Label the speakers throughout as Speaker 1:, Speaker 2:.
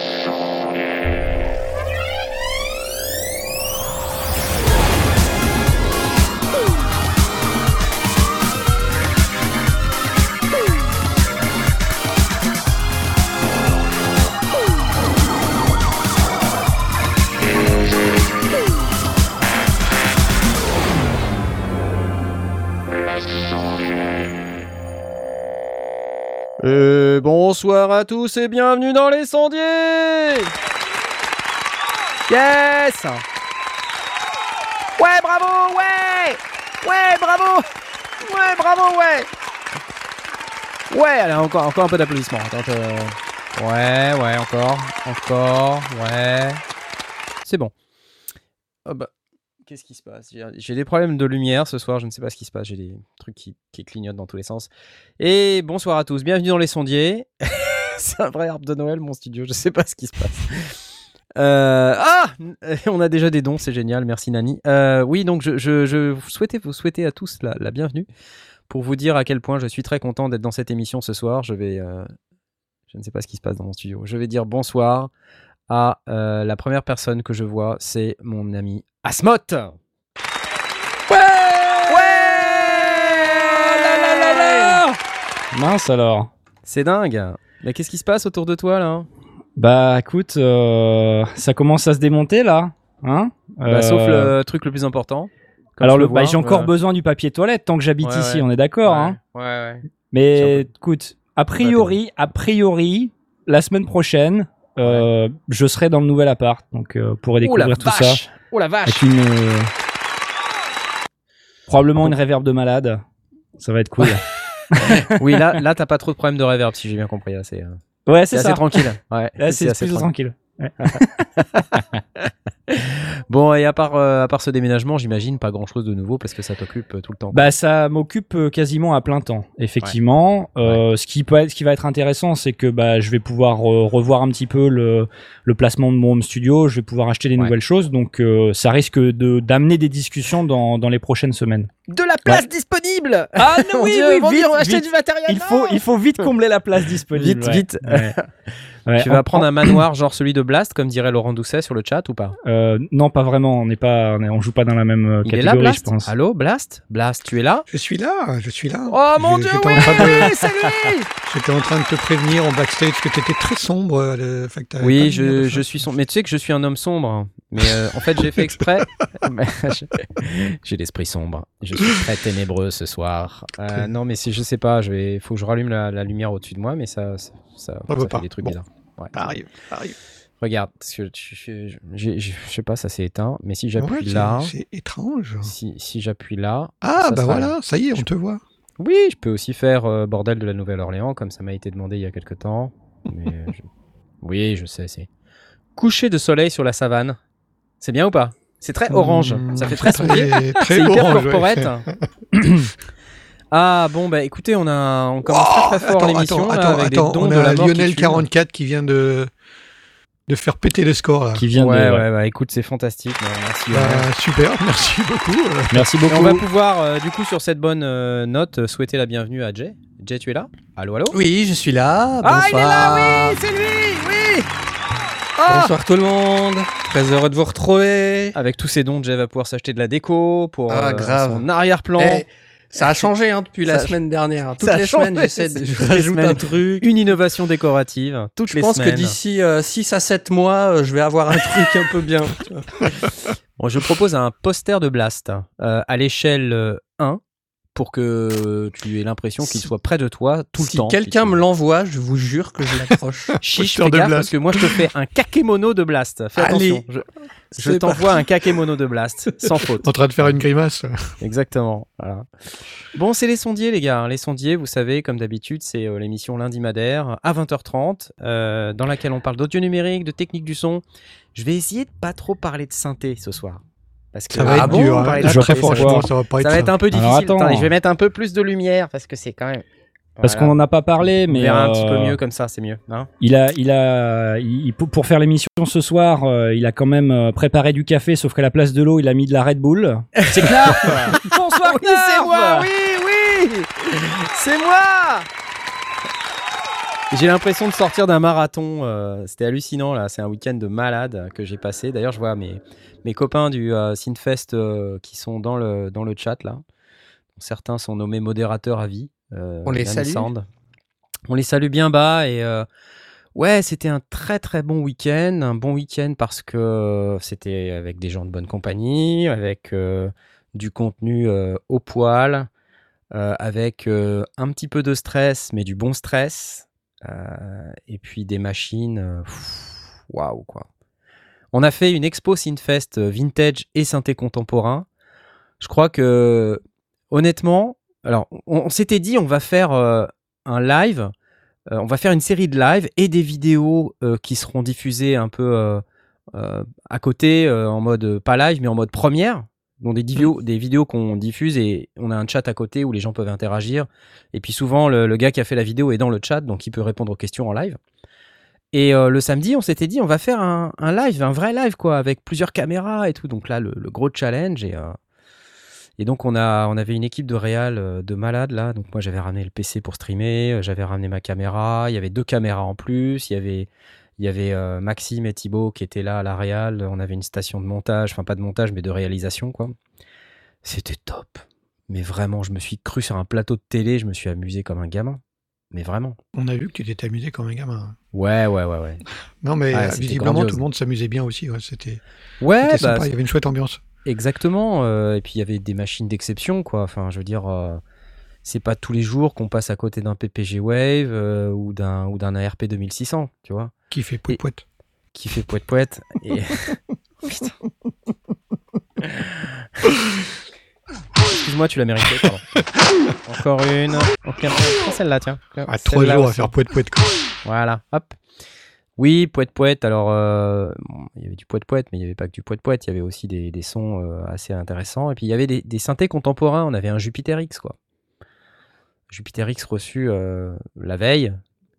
Speaker 1: Et bonsoir à tous et bienvenue dans les sondiers. Yes. Ouais, bravo, ouais. Ouais, bravo. Ouais, bravo, ouais. Ouais, allez, encore, encore un peu d'applaudissements. Attends, Ouais, ouais, encore, encore, ouais. C'est bon. Oh bah, qu'est-ce qui se passe? J'ai- des problèmes de lumière ce soir, je ne sais pas ce qui se passe, j'ai des trucs qui, clignotent dans tous les sens. Et bonsoir à tous, bienvenue dans les sondiers. C'est un vrai arbre de Noël, mon studio, je sais pas ce qui se passe. Euh, ah On a déjà des dons, c'est génial, merci Nani. Euh, oui, donc je, je, souhaitais vous souhaiter à tous la, bienvenue pour vous dire à quel point je suis très content d'être dans cette émission ce soir. Je euh, je ne sais pas ce qui se passe dans mon studio. Je vais dire bonsoir à euh, la première personne que je vois, c'est mon ami Asmot. Ouais
Speaker 2: Mince alors.
Speaker 1: C'est dingue. Mais qu'est-ce qui se passe autour de toi là?
Speaker 2: Bah écoute, euh, ça commence à se démonter là. Hein?
Speaker 1: Bah, Sauf
Speaker 2: Euh,
Speaker 1: le truc le plus important.
Speaker 2: Alors le, bah, j'ai encore
Speaker 1: euh,
Speaker 2: besoin du papier toilette tant que j'habite
Speaker 1: Ouais,
Speaker 2: ici,
Speaker 1: ouais.
Speaker 2: on est d'accord.
Speaker 1: ouais,
Speaker 2: Hein
Speaker 1: ouais, ouais.
Speaker 2: Mais écoute, a priori, a priori, la semaine prochaine, euh, je serai dans le nouvel appart, donc euh, pourrez
Speaker 1: Oh
Speaker 2: découvrir tout ça
Speaker 1: Oh la vache
Speaker 2: avec une euh, probablement une réverb de malade. Ça va être cool.
Speaker 1: Oui, là, là t'as pas trop de problème de reverb si j'ai bien compris. Là, c'est euh,
Speaker 2: ouais,
Speaker 1: c'est
Speaker 2: c'est
Speaker 1: assez
Speaker 2: ça.
Speaker 1: tranquille. Ouais,
Speaker 2: Là, c'est
Speaker 1: assez tranquille. Bon, et à part, euh, à part ce déménagement, j'imagine pas grand chose de nouveau parce que ça t'occupe euh, tout le temps.
Speaker 2: Bah ça m'occupe euh, quasiment à plein temps, effectivement. Euh, Ce qui peut être, ce qui va être intéressant, c'est que bah je vais pouvoir euh, revoir un petit peu le, le placement de mon home studio. Je vais pouvoir acheter des
Speaker 1: Ouais.
Speaker 2: nouvelles choses, donc ça risque de d'amener des discussions dans dans les prochaines semaines.
Speaker 1: De la place disponible
Speaker 2: Ah
Speaker 1: Mon Dieu, mon Dieu, on va acheter du matériel
Speaker 2: Il faut il faut vite combler la place disponible.
Speaker 1: Vite,
Speaker 2: ouais.
Speaker 1: vite.
Speaker 2: Ouais. Ouais,
Speaker 1: Tu vas
Speaker 2: en-
Speaker 1: prendre un manoir genre celui de Blast, comme dirait Laurent Doucet sur le chat ou pas?
Speaker 2: Euh, non, pas vraiment. On n'est pas, on, est- on joue pas dans la même euh,
Speaker 1: Il est là,
Speaker 2: catégorie, je
Speaker 1: Blast?
Speaker 2: pense.
Speaker 1: Allô, Blast? Blast, tu es là?
Speaker 3: Je suis là, je suis là.
Speaker 1: Oh mon
Speaker 3: Je-
Speaker 1: dieu,
Speaker 3: j'étais
Speaker 1: oui
Speaker 3: en train de-
Speaker 1: C'est lui
Speaker 3: J'étais en train de te prévenir en backstage que t'étais très sombre. euh, le pas
Speaker 1: Oui, je, je suis son. Mais tu sais que je suis un homme sombre. Mais euh, en fait, j'ai fait exprès. Mais j'ai l'esprit sombre. Je très ténébreux ce soir. Euh, non, mais si je sais pas, je vais. Faut que je rallume la, la lumière au-dessus de moi, mais ça, ça, ça,
Speaker 3: Ça veut
Speaker 1: ça fait
Speaker 3: pas.
Speaker 1: des trucs
Speaker 3: Bon.
Speaker 1: bizarres. Ouais.
Speaker 3: Arrive, arrive.
Speaker 1: Regarde, parce que je, je sais pas, ça s'est éteint. Mais si j'appuie
Speaker 3: Ouais,
Speaker 1: là,
Speaker 3: C'est étrange.
Speaker 1: si, si j'appuie là,
Speaker 3: Ah, bah voilà, ça y est, on
Speaker 1: Je-
Speaker 3: te voit.
Speaker 1: oui, je peux aussi faire euh, bordel de la Nouvelle-Orléans, comme ça m'a été demandé il y a quelque temps. Mais oui, je sais, c'est coucher de soleil sur la savane. C'est bien ou pas? C'est très orange.
Speaker 3: Mmh,
Speaker 1: Ça fait très
Speaker 3: très
Speaker 1: C'est hyper
Speaker 3: orange. ouais.
Speaker 1: corporate. ah bon, bah écoutez, on a on commence
Speaker 3: Oh,
Speaker 1: très très fort
Speaker 3: attends,
Speaker 1: l'émission
Speaker 3: attends,
Speaker 1: là,
Speaker 3: attends,
Speaker 1: avec
Speaker 3: attends,
Speaker 1: des dons
Speaker 3: on
Speaker 1: de
Speaker 3: a
Speaker 1: la mort qui
Speaker 3: Lionel
Speaker 1: tuent.
Speaker 3: 44 qui vient de de faire péter le score là.
Speaker 2: Qui vient
Speaker 1: Ouais,
Speaker 2: de.
Speaker 1: ouais, bah écoute, c'est fantastique. merci.
Speaker 3: Bah, super, merci beaucoup. euh.
Speaker 2: Merci
Speaker 1: Et
Speaker 2: beaucoup.
Speaker 1: on va pouvoir, euh, du coup, sur cette bonne euh, note, souhaiter la bienvenue à Jay. Jay, tu es là? Allô, allô?
Speaker 4: Oui, je suis là.
Speaker 1: Ah, il est là,
Speaker 4: Bonsoir.
Speaker 1: oui, c'est lui, Ah
Speaker 4: Bonsoir tout le monde. Très heureux de vous retrouver.
Speaker 1: Avec tous ces dons, Jay va pouvoir s'acheter de la déco pour
Speaker 4: Ah,
Speaker 1: euh,
Speaker 4: grave.
Speaker 1: son arrière-plan.
Speaker 4: Eh, ça a changé hein, depuis la
Speaker 1: Ça
Speaker 4: semaine dernière. Toutes les
Speaker 1: changé,
Speaker 4: semaines, j'essaie de je rajoute
Speaker 1: semaines.
Speaker 4: un truc.
Speaker 1: Une innovation décorative, toutes
Speaker 4: Je
Speaker 1: les
Speaker 4: pense
Speaker 1: semaines.
Speaker 4: que d'ici 6 à 7 mois, euh, je vais avoir un truc un peu bien.
Speaker 1: Bon, je propose un poster de Blast euh, à l'échelle euh, 1 pour que tu aies l'impression qu'il
Speaker 4: Si-
Speaker 1: soit près de toi tout
Speaker 4: si
Speaker 1: le temps.
Speaker 4: quelqu'un me l'envoie, je vous jure que je l'accroche.
Speaker 1: Chiche, fais
Speaker 3: de
Speaker 1: gaffe
Speaker 3: Blast.
Speaker 1: parce que moi je te fais un kakémono de Blast. Fais
Speaker 4: Allez,
Speaker 1: attention. Je, t'envoie un kakémono de Blast, sans faute.
Speaker 3: En train de faire une grimace.
Speaker 1: Exactement. Voilà. Bon, c'est les sondiers, les gars. Les sondiers, vous savez, comme d'habitude, c'est euh, l'émission lundi madère à 20h30, euh, dans laquelle on parle d'audio numérique, de technique du son. Je vais essayer de pas trop parler de synthé ce soir. Parce que
Speaker 3: Ça va
Speaker 1: Ah
Speaker 3: être
Speaker 1: bon,
Speaker 3: dur.
Speaker 1: on
Speaker 3: hein.
Speaker 2: de
Speaker 3: Très
Speaker 2: synthé, ça va-
Speaker 3: ça va pas
Speaker 1: ça
Speaker 3: être
Speaker 1: va être un peu
Speaker 2: Alors,
Speaker 1: difficile.
Speaker 2: attends.
Speaker 1: Attendez, je vais mettre un peu plus de lumière parce que c'est quand même.
Speaker 2: Parce
Speaker 1: Voilà.
Speaker 2: qu'on en a pas parlé,
Speaker 1: On
Speaker 2: mais
Speaker 1: verra un petit peu
Speaker 2: euh,
Speaker 1: mieux comme ça, c'est mieux. hein.
Speaker 2: Il a, il a, il- pour faire l'émission ce soir, euh, il a quand même euh, préparé du café, sauf qu'à la place de l'eau, il a mis de la Red Bull. C'est Knarf Bonsoir
Speaker 1: oui, c'est moi, oui, oui C'est moi J'ai l'impression de sortir d'un marathon. euh, C'était hallucinant là. C'est un week-end de malade que j'ai passé. D'ailleurs, je vois mes, mes copains du euh, Synfest euh, qui sont dans le, dans le chat là. Certains sont nommés modérateurs à vie. euh,
Speaker 4: On les salue.
Speaker 1: Sand. On les salue bien bas et ouais, c'était un très très bon week-end. Un bon week-end parce que c'était avec des gens de bonne compagnie, avec du contenu au poil, avec un petit peu de stress, mais du bon stress. Euh, et puis des machines. euh, Waouh, quoi. On a fait une expo Synfest euh, vintage et synthé contemporain. Je crois que, honnêtement, alors, on, s'était dit, on va faire un live, on va faire une série de lives et des vidéos qui seront diffusées un peu à côté, en mode, pas live, mais en mode première. Donc des, vidéos, des vidéos qu'on diffuse et on a un chat à côté où les gens peuvent interagir. Et puis souvent, le, le gars qui a fait la vidéo est dans le chat, donc il peut répondre aux questions en live. Et euh, le samedi, on s'était dit, on va faire un, un live, un vrai live, quoi, avec plusieurs caméras et tout. Donc là, le, le gros challenge. Et, euh, et donc, on, a, on avait une équipe de réal euh, de malades, là. Donc moi, j'avais ramené le PC pour streamer, j'avais ramené ma caméra. Il y avait deux caméras en plus. Il y avait, il y avait euh, Maxime et Thibaut qui étaient là à la réal. On avait une station de montage, enfin pas de montage, mais de réalisation, quoi. C'était top. Mais vraiment, je me suis cru sur un plateau de télé, je me suis amusé comme un gamin. Mais vraiment.
Speaker 3: On a vu que tu t'étais amusé comme un gamin.
Speaker 1: Ouais, ouais, ouais, ouais.
Speaker 3: Non, mais euh, visiblement,
Speaker 1: grandiose.
Speaker 3: tout le monde s'amusait bien aussi. ouais, C'était
Speaker 1: Ouais,
Speaker 3: c'était
Speaker 1: bah,
Speaker 3: sympa, il y avait une chouette ambiance.
Speaker 1: exactement. euh, et puis il y avait des machines d'exception, quoi. Enfin, je veux dire, euh, c'est pas tous les jours qu'on passe à côté d'un PPG Wave euh, ou d'un ou d'un ARP 2600, tu vois,
Speaker 3: Qui fait pouet
Speaker 1: Et-
Speaker 3: pouet.
Speaker 1: qui fait poète poète. Et... Putain. Excuse-moi, tu l'as mérité. pardon. Encore une. Ok, prends celle-là, tiens.
Speaker 3: Ah, trois jours à
Speaker 1: aussi.
Speaker 3: faire pouet pouet. quoi.
Speaker 1: Voilà, hop. Oui, poète poète. Alors, euh, bon, il y avait du poète poète, mais il n'y avait pas que du poète poète. Il y avait aussi des, des sons euh, assez intéressants. Et puis il y avait des, des synthés contemporains. On avait un Jupiter X, quoi. Jupiter X reçu euh, la veille.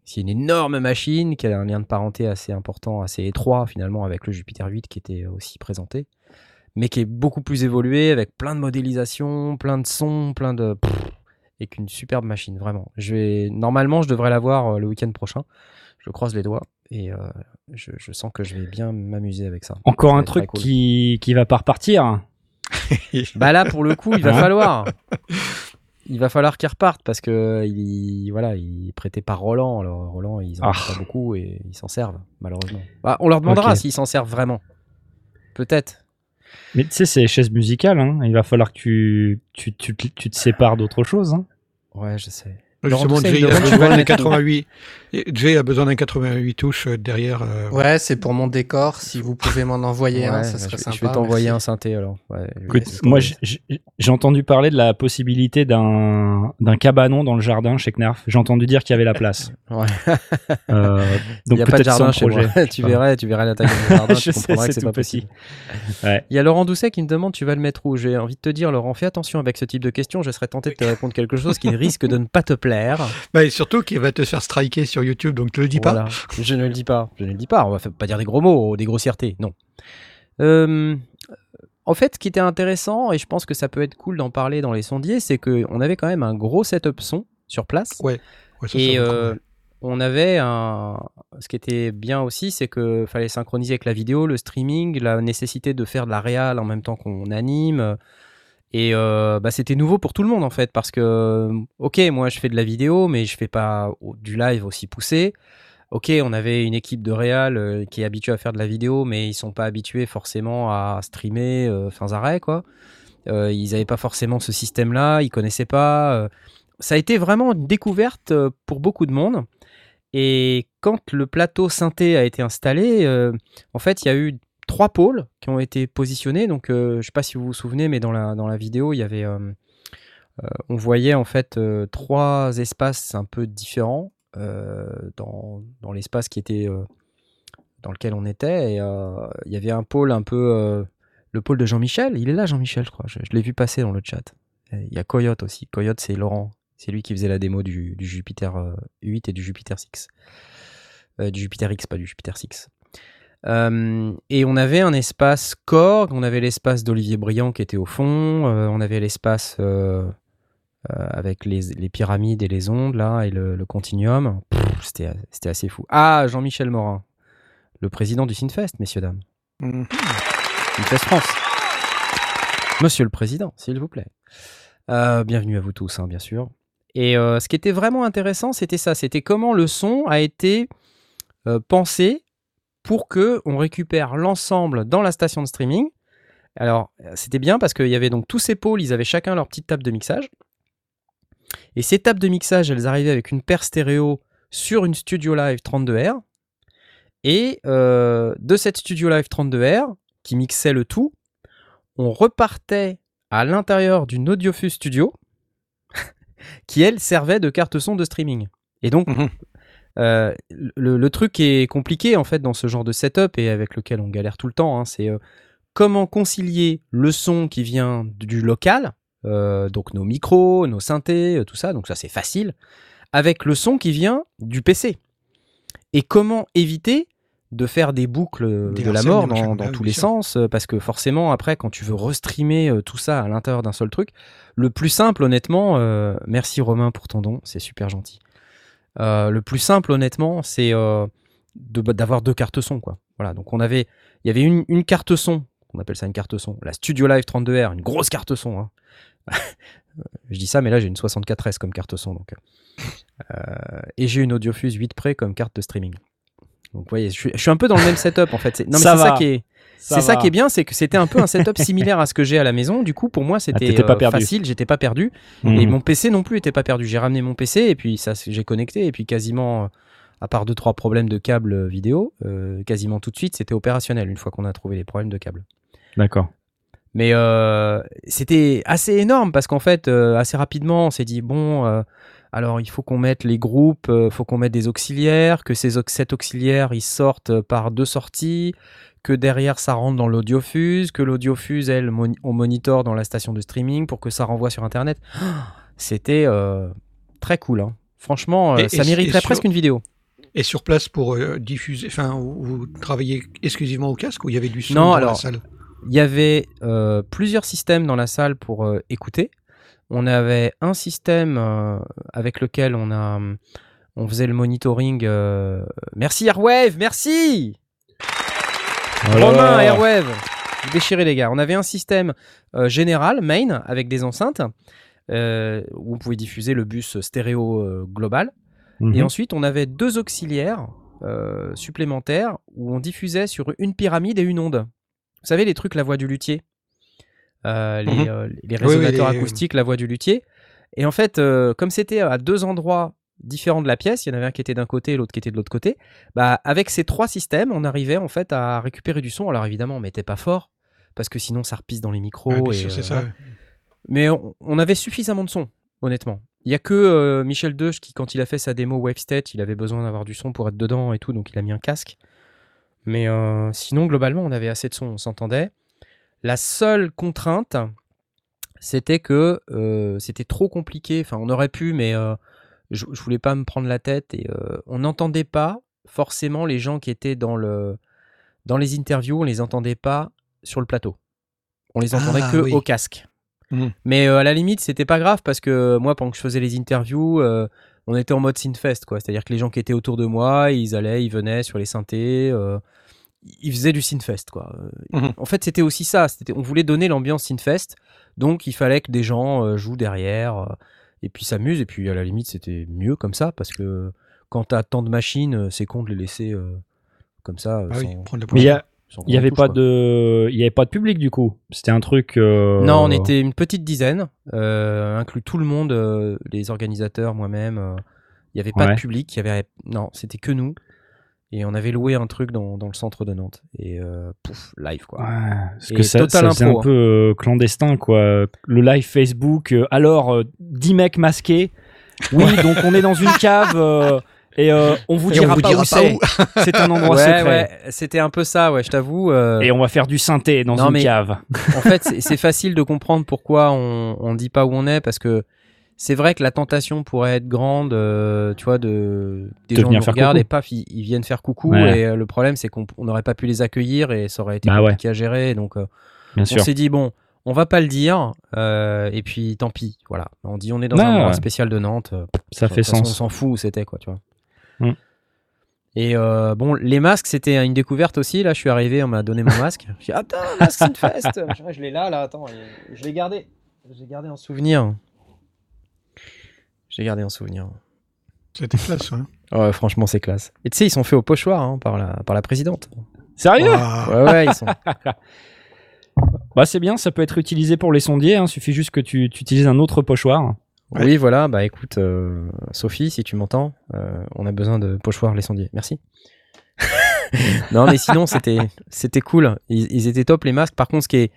Speaker 1: C'est une énorme machine qui a un lien de parenté assez important, assez étroit finalement avec le Jupiter 8 qui était aussi présenté, mais qui est beaucoup plus évolué avec plein de modélisation, plein de sons, plein de pff, et qu'une superbe machine vraiment. Je vais normalement je devrais l'avoir euh, le week-end prochain. Je croise les doigts et euh, je, je sens que je vais bien m'amuser avec ça.
Speaker 2: Encore
Speaker 1: Ça
Speaker 2: un truc
Speaker 1: cool.
Speaker 2: qui, qui va pas repartir.
Speaker 1: Bah là, pour le coup, il va
Speaker 2: Hein
Speaker 1: falloir. Il va falloir qu'il reparte parce que il, voilà, il est prêté par Roland. Alors Roland, ils en ont
Speaker 2: Ah.
Speaker 1: pas beaucoup et ils s'en servent malheureusement. Bah, on leur demandera s'ils s'en servent vraiment. Peut-être.
Speaker 2: Mais tu sais, c'est les chaises musicales. Hein. Il va falloir que tu, tu, tu, te- tu te sépares d'autre chose. Hein.
Speaker 1: Ouais, je sais.
Speaker 3: Justement, Jay
Speaker 1: il
Speaker 3: a
Speaker 1: tu
Speaker 3: besoin d'un
Speaker 1: mettre où
Speaker 3: 88. et Jay a besoin d'un 88 touches euh, derrière. euh,
Speaker 4: Ouais, c'est pour mon décor. Si vous pouvez m'en envoyer un,
Speaker 1: Ouais,
Speaker 4: ça serait
Speaker 1: je,
Speaker 4: sympa.
Speaker 1: je vais t'envoyer un synthé alors. Ouais,
Speaker 2: Écoute,
Speaker 1: ouais,
Speaker 2: moi, j'ai- entendu parler de la possibilité d'un d'un cabanon dans le jardin chez Knarf. J'ai entendu dire qu'il y avait la place.
Speaker 1: Ouais.
Speaker 2: Euh,
Speaker 1: Il
Speaker 2: donc
Speaker 1: n'y a pas de jardin chez
Speaker 2: projet.
Speaker 1: moi. tu verrais, tu verrais la taille mon jardin, tu
Speaker 2: Je sais,
Speaker 1: comprendras que
Speaker 2: c'est
Speaker 1: pas possible.
Speaker 2: Ouais.
Speaker 1: Il y a Laurent Doucet qui me demande tu vas le mettre où? J'ai envie de te dire Laurent, fais attention avec ce type de questions, je serais tenté de te répondre quelque chose qui risque de ne pas te plaire.
Speaker 3: Bah, et surtout qu'il va te faire striker sur YouTube, donc te le dis pas.
Speaker 1: Je ne le dis pas, je ne le dis pas, on va pas dire des gros mots, des grossièretés, non. Euh, en fait, ce qui était intéressant, et je pense que ça peut être cool d'en parler dans les sondiers, c'est qu'on avait quand même un gros setup son sur place.
Speaker 3: Ouais, ça,
Speaker 1: Et
Speaker 3: ça
Speaker 1: euh, on avait un. Ce qui était bien aussi, c'est que fallait synchroniser avec la vidéo, le streaming, la nécessité de faire de la réal en même temps qu'on anime. Et euh, bah, c'était nouveau pour tout le monde en fait, parce que, ok, moi je fais de la vidéo, mais je fais pas du live aussi poussé. Ok, on avait une équipe de réal euh, qui est habituée à faire de la vidéo, mais ils sont pas habitués forcément à streamer euh, sans arrêt, quoi. Euh, ils n'avaient pas forcément ce système-là, ils connaissaient pas. euh, ça a été vraiment une découverte euh, pour beaucoup de monde. Et quand le plateau synthé a été installé, euh, en fait, il y a eu trois pôles qui ont été positionnés. Donc, euh, je ne sais pas si vous vous souvenez, mais dans la, dans la vidéo, il y avait, euh, euh, on voyait en fait trois espaces un peu différents dans, dans l'espace qui était dans lequel on était. Et il y avait un pôle un peu, le pôle de Jean-Michel. Il est là, Jean-Michel, je crois. Je, l'ai vu passer dans le chat. Il y a Coyote aussi. Coyote, c'est Laurent. C'est lui qui faisait la démo du, Jupiter euh, 8 et du Jupiter 6. Euh, du Jupiter X, pas du Jupiter 6. Euh, et on avait un espace Korg, on avait l'espace d'Olivier Briand qui était au fond, euh, on avait l'espace euh, avec les, les pyramides et les ondes là et le, le continuum. C'était assez fou. Ah, Jean-Michel Morin, le président du Sinfest, messieurs dames. Sinfest France. Monsieur le président, s'il vous plaît. Bienvenue à vous tous, hein, bien sûr. Et ce qui était vraiment intéressant, c'était ça. C'était comment le son a été pensé pour que on récupère l'ensemble dans la station de streaming. Alors, c'était bien parce qu'il y avait donc tous ces pôles, ils avaient chacun leur petite table de mixage. Et ces tables de mixage, elles arrivaient avec une paire stéréo sur une Studio Live 32R. Et euh, de cette Studio Live 32R, qui mixait le tout, on repartait à l'intérieur d'une Audiofuse Studio, qui elle servait de carte son de streaming. Et donc,
Speaker 3: Mhm.
Speaker 1: Euh, le, le truc qui est compliqué en fait dans ce genre de setup et avec lequel on galère tout le temps, hein, c'est euh, comment concilier le son qui vient du local, euh, donc nos micros, nos synthés, tout ça, donc ça c'est facile, avec le son qui vient du PC. Et comment éviter de faire des boucles de la mort dans, tous les
Speaker 3: sûr.
Speaker 1: sens, parce que forcément après quand tu veux restreamer tout ça à l'intérieur d'un seul truc, le plus simple honnêtement, euh, merci Romain pour ton don, c'est super gentil. Euh, le plus simple honnêtement, c'est euh, de- d'avoir deux cartes son. Voilà, donc on avait, il y avait une, carte son, on appelle ça une carte son, la Studio Live 32R, une grosse carte son. hein. je dis ça, mais là j'ai une 64S comme carte son donc. Euh, et j'ai une Audiofuse 8 Pré comme carte de streaming. Donc vous voyez, je suis, je suis un peu dans le même setup en fait. C'est- Non mais
Speaker 2: Ça
Speaker 1: c'est ça qui est, c'est ça qui est bien, c'est que c'était un peu un setup similaire à ce que j'ai à la maison. Du coup, pour moi, c'était
Speaker 2: t'étais pas
Speaker 1: euh, facile, j'étais pas perdu.
Speaker 2: Mhm.
Speaker 1: Et mon PC non plus était pas perdu. J'ai ramené mon PC et puis ça, j'ai connecté et puis quasiment, euh, à part deux trois problèmes de câble euh, vidéo, euh, quasiment tout de suite, c'était opérationnel une fois qu'on a trouvé les problèmes de câble.
Speaker 2: D'accord.
Speaker 1: Mais euh, c'était assez énorme parce qu'en fait, assez rapidement, on s'est dit bon, euh, alors il faut qu'on mette les groupes, il faut qu'on mette des auxiliaires, que ces cet auxiliaire ils sortent par deux sorties, que derrière ça rentre dans l'audiofuse, que l'audiofuse elle on monitor dans la station de streaming pour que ça renvoie sur internet. C'était euh, très cool. hein. Franchement, euh,
Speaker 3: Et-
Speaker 1: ça
Speaker 3: et-
Speaker 1: mériterait
Speaker 3: et sur-
Speaker 1: presque une vidéo.
Speaker 3: Et sur place pour euh, diffuser, enfin, vous, vous travaillez exclusivement au casque ou il y avait du son
Speaker 1: Non,
Speaker 3: dans
Speaker 1: alors,
Speaker 3: la salle?
Speaker 1: Il y avait euh, plusieurs systèmes dans la salle pour euh, écouter. On avait un système euh, avec lequel on a, on faisait le monitoring. euh, Merci Airwave, merci. Romain Airwave, vous déchirez les gars. On avait un système euh, général main avec des enceintes où on pouvait diffuser le bus stéréo global.
Speaker 2: Mhm.
Speaker 1: Et ensuite, on avait deux auxiliaires euh, supplémentaires où on diffusait sur une pyramide et une onde. Vous savez, les trucs, la voix du luthier? Euh, les, euh, les
Speaker 3: Oui, oui,
Speaker 1: résonateurs
Speaker 3: les-
Speaker 1: acoustiques, la voix du luthier. Et en fait, euh, comme c'était à deux endroits différents de la pièce, il y en avait un qui était d'un côté et l'autre qui était de l'autre côté, bah, avec ces trois systèmes, on arrivait en fait à récupérer du son. Alors évidemment, on mettait pas fort, parce que sinon ça repisse dans les micros.
Speaker 3: Ouais, bien
Speaker 1: et,
Speaker 3: sûr,
Speaker 1: euh,
Speaker 3: ça.
Speaker 1: Mais on, on avait suffisamment de son, honnêtement. Il y a que euh, Michel Deuche qui, quand il a fait sa démo Wavestate, il avait besoin d'avoir du son pour être dedans et tout, donc il a mis un casque. Mais euh, sinon, globalement, on avait assez de son, on s'entendait. La seule contrainte, c'était que euh, c'était trop compliqué. Enfin, on aurait pu, mais euh, je, je voulais pas me prendre la tête et euh, on n'entendait pas forcément les gens qui étaient dans le dans les interviews, on les entendait pas sur le plateau. On les entendait
Speaker 3: Ah,
Speaker 1: que
Speaker 3: oui.
Speaker 1: au casque.
Speaker 3: Mhm.
Speaker 1: Mais à la limite, c'était pas grave parce que moi, pendant que je faisais les interviews, on était en mode synfest, quoi. C'est-à-dire que les gens qui étaient autour de moi, ils allaient, ils venaient sur les synthés, ils faisaient du synfest, quoi. Euh,
Speaker 3: Mhm.
Speaker 1: En fait, c'était aussi ça. C'était, on voulait donner l'ambiance synfest, donc il fallait que des gens euh, jouent derrière euh, et puis s'amusent. Et puis à la limite, c'était mieux comme ça parce que quand t'as tant de machines, c'est con de les laisser euh, comme ça.
Speaker 3: Ah oui,
Speaker 1: sans-
Speaker 3: prendre le
Speaker 2: Mais il y a-
Speaker 1: sans
Speaker 2: il y avait
Speaker 1: touche,
Speaker 2: pas
Speaker 1: quoi.
Speaker 2: de, il y avait pas de public du coup. C'était un truc. euh,
Speaker 1: Non, on était une petite dizaine, euh, inclus tout le monde, euh, les organisateurs, moi-même. euh, Il n'y avait pas
Speaker 2: Ouais.
Speaker 1: de public, il y avait non, c'était que nous. Et on avait loué un truc dans, dans le centre de Nantes. Et euh, pouf, live quoi.
Speaker 2: Ouais, parce
Speaker 1: Et
Speaker 2: que ça,
Speaker 1: total
Speaker 2: ça faisait
Speaker 1: impro,
Speaker 2: un
Speaker 1: hein.
Speaker 2: peu euh, clandestin, quoi. Le live Facebook, euh, alors, euh, 10 mecs masqués. Oui, donc on est dans une cave euh, et euh, on vous dira
Speaker 3: on vous
Speaker 2: pas
Speaker 3: dira
Speaker 2: où
Speaker 3: pas
Speaker 2: c'est. C'est un endroit
Speaker 1: Ouais,
Speaker 2: secret.
Speaker 1: ouais, c'était un peu ça, ouais, je t'avoue. euh,
Speaker 2: Et on va faire du synthé dans
Speaker 1: Non,
Speaker 2: une
Speaker 1: mais-
Speaker 2: cave.
Speaker 1: en fait, c'est c'est facile de comprendre pourquoi on, on dit pas où on est parce que c'est vrai que la tentation pourrait être grande, euh, tu vois, de des
Speaker 2: De
Speaker 1: gens
Speaker 2: venir
Speaker 1: nous
Speaker 2: faire
Speaker 1: regardent
Speaker 2: coucou.
Speaker 1: et paf, ils, ils viennent faire coucou.
Speaker 2: Ouais.
Speaker 1: Et euh, le problème, c'est qu'on on n'aurait pas pu les accueillir et ça aurait été
Speaker 2: Bah ouais.
Speaker 1: compliqué à gérer. Donc, euh, on s'est dit bon, on va pas le dire. euh, et puis tant pis. Voilà. On dit on est dans un
Speaker 2: ouais.
Speaker 1: spécial de Nantes. euh,
Speaker 2: Ça fait
Speaker 1: façon,
Speaker 2: sens.
Speaker 1: On s'en fout où c'était quoi, tu vois.
Speaker 2: Mm.
Speaker 1: Et euh, bon, les masques, c'était une découverte aussi. Là, je suis arrivé, on m'a donné mon masque. Je dis, attends, masque Synfest. Je je l'ai là, là, attends. Je l'ai gardé. Je l'ai gardé en souvenir. J'ai gardé en souvenir.
Speaker 3: C'était classe, hein.
Speaker 1: Ouais, franchement, c'est classe. Et tu sais, ils sont faits au pochoir hein, par, la, par la présidente.
Speaker 2: Sérieux?
Speaker 3: Waouh.
Speaker 1: Ouais, ouais, ils sont.
Speaker 2: Bah c'est bien, ça peut être utilisé pour les sondiers. Hein. Suffit juste que tu, tu utilises un autre pochoir.
Speaker 3: Ouais.
Speaker 1: Oui, voilà, bah écoute, euh, Sophie, si tu m'entends, euh, on a besoin de pochoirs les sondiers. Merci. non, mais sinon, c'était, c'était cool. Ils, ils étaient top, les masques. Par contre, ce qui est,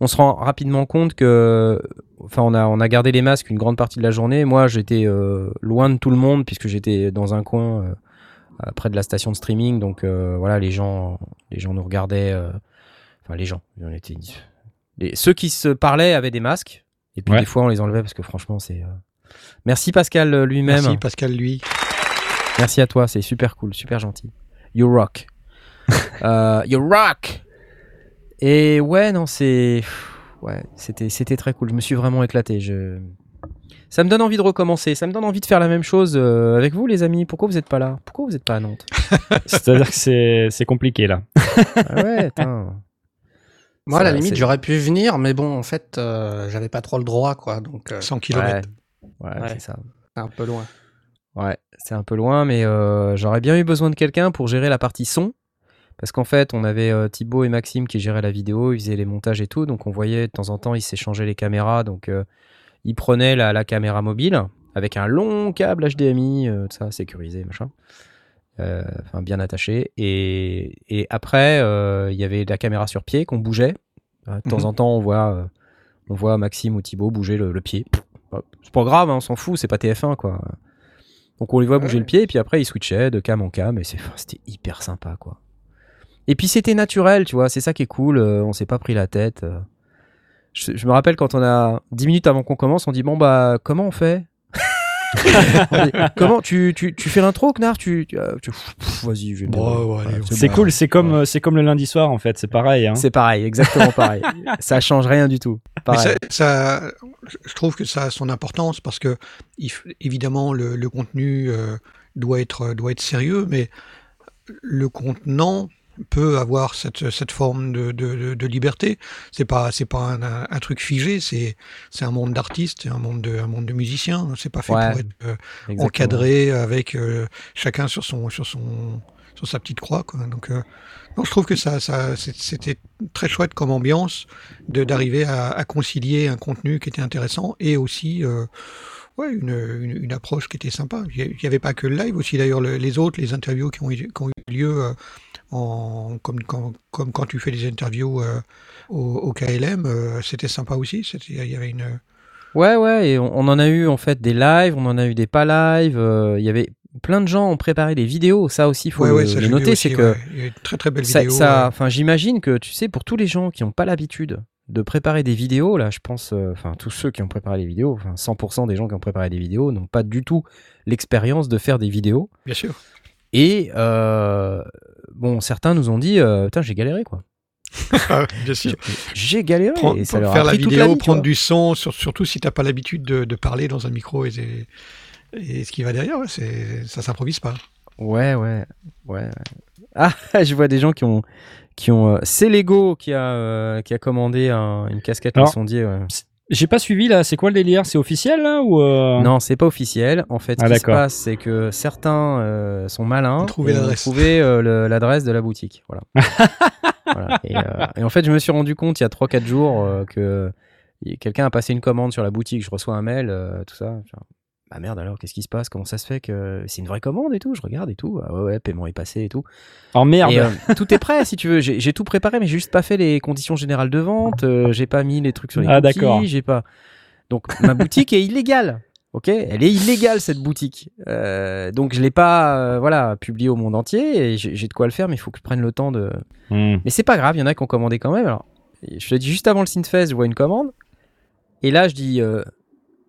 Speaker 1: on se rend rapidement compte que, enfin, on a, on a gardé les masques une grande partie de la journée. Moi, j'étais euh, loin de tout le monde puisque j'étais dans un coin euh, près de la station de streaming. Donc, euh, voilà, les gens, les gens nous regardaient. euh, Enfin, les gens, on était, les- ceux qui se parlaient avaient des masques. Et puis
Speaker 2: Ouais.
Speaker 1: des fois, on les enlevait parce que franchement, c'est. euh, Merci Pascal lui-même.
Speaker 3: Merci Pascal, lui.
Speaker 1: Merci à toi, c'est super cool, super gentil. You rock. Euh, you rock. Et ouais, non, c'est ouais, c'était c'était très cool. Je me suis vraiment éclaté. Je ça me donne envie de recommencer. Ça me donne envie de faire la même chose euh, avec vous, les amis. Pourquoi vous n'êtes pas là? Pourquoi vous n'êtes pas à Nantes?
Speaker 2: C'est-à-dire que c'est c'est compliqué là.
Speaker 1: ah Ouais, attends.
Speaker 4: Moi, à la limite, j'aurais pu venir, mais bon, en fait, euh, j'avais pas trop le droit, quoi. Donc, euh,
Speaker 3: 100 km.
Speaker 1: Ouais,
Speaker 4: Ouais.
Speaker 1: c'est ça.
Speaker 4: c'est un peu loin.
Speaker 1: Ouais, c'est un peu loin, mais euh, j'aurais bien eu besoin de quelqu'un pour gérer la partie son. Parce qu'en fait, on avait euh, Thibaut et Maxime qui géraient la vidéo, ils faisaient les montages et tout. Donc on voyait de temps en temps, ils s'échangeaient les caméras. Donc euh, ils prenaient la, la caméra mobile avec un long câble HDMI, euh, tout ça, sécurisé, machin. Enfin, bien attaché. Et, et après, il y avait la caméra sur pied qu'on bougeait. De temps
Speaker 3: Mhm.
Speaker 1: en temps, on voit, on voit Maxime ou Thibaut bouger le, le pied. C'est pas grave, hein, on s'en fout, c'est pas TF1 quoi. Donc on les voit bouger
Speaker 3: Ouais.
Speaker 1: le pied et puis après ils switchaient de cam en cam et c'était hyper sympa quoi. Et puis c'était naturel, tu vois, c'est ça qui est cool, euh, on s'est pas pris la tête. euh. Je, je me rappelle quand on a 10 minutes avant qu'on commence, on dit bon bah comment on fait? On dit, Comment tu, tu, tu fais l'intro Knarr tu, tu, euh, tu- pff, vas-y, je vais
Speaker 3: Bon, ouais, allez,
Speaker 1: Voilà,
Speaker 3: on
Speaker 2: C'est
Speaker 3: bah,
Speaker 2: cool, c'est comme euh, c'est comme le lundi soir en fait, c'est pareil. Hein.
Speaker 1: C'est pareil, exactement pareil. ça change rien du tout.
Speaker 3: Mais
Speaker 1: Pareil.
Speaker 3: ça, ça- je trouve que ça a son importance parce que il f- évidemment le, le contenu euh, doit être doit être sérieux, mais le contenant peut avoir cette, cette forme de, de, de- liberté. C'est pas c'est pas un, un- un truc figé, c'est c'est un monde d'artistes, c'est un monde de un monde de musiciens. C'est pas fait
Speaker 1: Ouais,
Speaker 3: pour être euh, encadré avec euh, chacun sur son sur son sur sa petite croix quoi. Donc euh, non, je trouve que ça, ça c'était très chouette comme ambiance de d'arriver à, à concilier un contenu qui était intéressant et aussi euh, ouais une, une, une approche qui était sympa. Il n'y avait pas que le live aussi d'ailleurs le- les autres les interviews qui ont eu, qui ont eu lieu euh, en comme quand comme quand tu fais des interviews euh, au, au KLM euh, c'était sympa aussi. Il y avait une
Speaker 1: Ouais, ouais, et on, on en a eu en fait des lives, on en a eu des pas lives. Il y avait plein de gens ont préparé des vidéos. Ça aussi, il faut
Speaker 3: ouais,
Speaker 1: le,
Speaker 3: ouais, ça,
Speaker 1: le
Speaker 3: j'ai vu
Speaker 1: noter, c'est que
Speaker 3: il y a une très très belle vidéo.
Speaker 1: ça- enfin, j'imagine que tu sais, pour tous les gens qui n'ont pas l'habitude de préparer des vidéos, là, je pense, euh, enfin, tous ceux qui ont préparé des vidéos, enfin, 100% des gens qui ont préparé des vidéos n'ont pas du tout l'expérience de faire des vidéos.
Speaker 3: bien sûr.
Speaker 1: Et euh, bon, certains nous ont dit, euh, putain, j'ai galéré quoi.
Speaker 3: Ah, bien sûr.
Speaker 1: J'ai galéré.
Speaker 3: Prendre-
Speaker 1: et ça leur a
Speaker 3: faire la
Speaker 1: pris
Speaker 3: vidéo,
Speaker 1: vie,
Speaker 3: prendre du son, sur- surtout si t'as pas l'habitude de, de parler dans un micro et, et ce qui va derrière, c'est ça s'improvise pas.
Speaker 1: Ouais, ouais. ouais. Ah, je vois des gens qui ont, qui ont. euh, c'est Lego qui a, euh, qui a commandé un- une casquette
Speaker 2: Alors,
Speaker 1: sondiers. ouais.
Speaker 2: J'ai pas suivi là, c'est quoi le délire? C'est officiel là ou euh...
Speaker 1: Non, c'est pas officiel. En fait, ce
Speaker 2: Ah,
Speaker 1: qui se passe, c'est que certains euh, sont malins
Speaker 3: ont l'adresse.
Speaker 1: trouvé euh, l'adresse de la boutique. Voilà. Voilà. Et, euh, et en fait, je me suis rendu compte il y a 3-4 jours euh, que quelqu'un a passé une commande sur la boutique. Je reçois un mail, euh, tout ça. Genre, bah merde alors, qu'est-ce qui se passe? Comment ça se fait que c'est une vraie commande et tout? Je regarde et tout. Ah ouais, ouais, paiement est passé et tout.
Speaker 2: Oh merde
Speaker 1: Et, euh, tout est prêt si tu veux. J'ai tout préparé, mais j'ai juste pas fait les conditions générales de vente. euh, j'ai pas mis les trucs sur les
Speaker 2: Ah, d'accord.
Speaker 1: J'ai pas. Donc ma boutique est illégale. Ok, elle est illégale cette boutique. Euh, donc je l'ai pas, euh, voilà, publiée au monde entier. Et j'ai de quoi le faire, mais il faut que je prenne le temps de.
Speaker 2: Hmm.
Speaker 1: Mais c'est pas grave. Il y en a qui ont commandé quand même. Alors, je te dis juste avant le Synfest, je vois une commande. Et là, je dis, euh,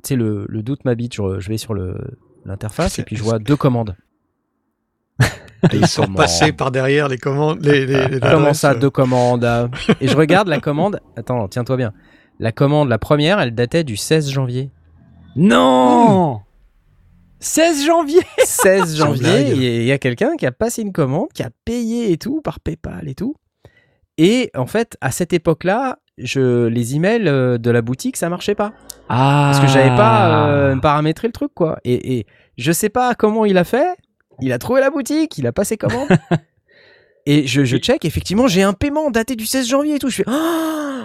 Speaker 1: sais, le, le doute m'habite. Je, je vais sur l'interface et puis je vois deux commandes.
Speaker 3: Et ils sont passés par derrière les commandes, les, les, les
Speaker 1: Comment ça, deux commandes euh, Et je regarde la commande. Attends, tiens-toi bien. La commande, la première, elle datait du 16 janvier.
Speaker 2: Non 16 janvier
Speaker 1: 16
Speaker 3: Sans
Speaker 1: janvier,
Speaker 3: blague.
Speaker 1: il y a- il y a quelqu'un qui a passé une commande, qui a payé et tout par PayPal et tout. Et en fait, à cette époque-là, je, les emails euh, de la boutique, ça marchait pas.
Speaker 2: Ah
Speaker 1: Parce que j'avais pas euh, paramétré le truc, quoi. Et, et je sais pas comment il a fait. Il a trouvé la boutique, il a passé commande. et je, je check, effectivement, j'ai un paiement daté du 16 janvier et tout. Je fais Oh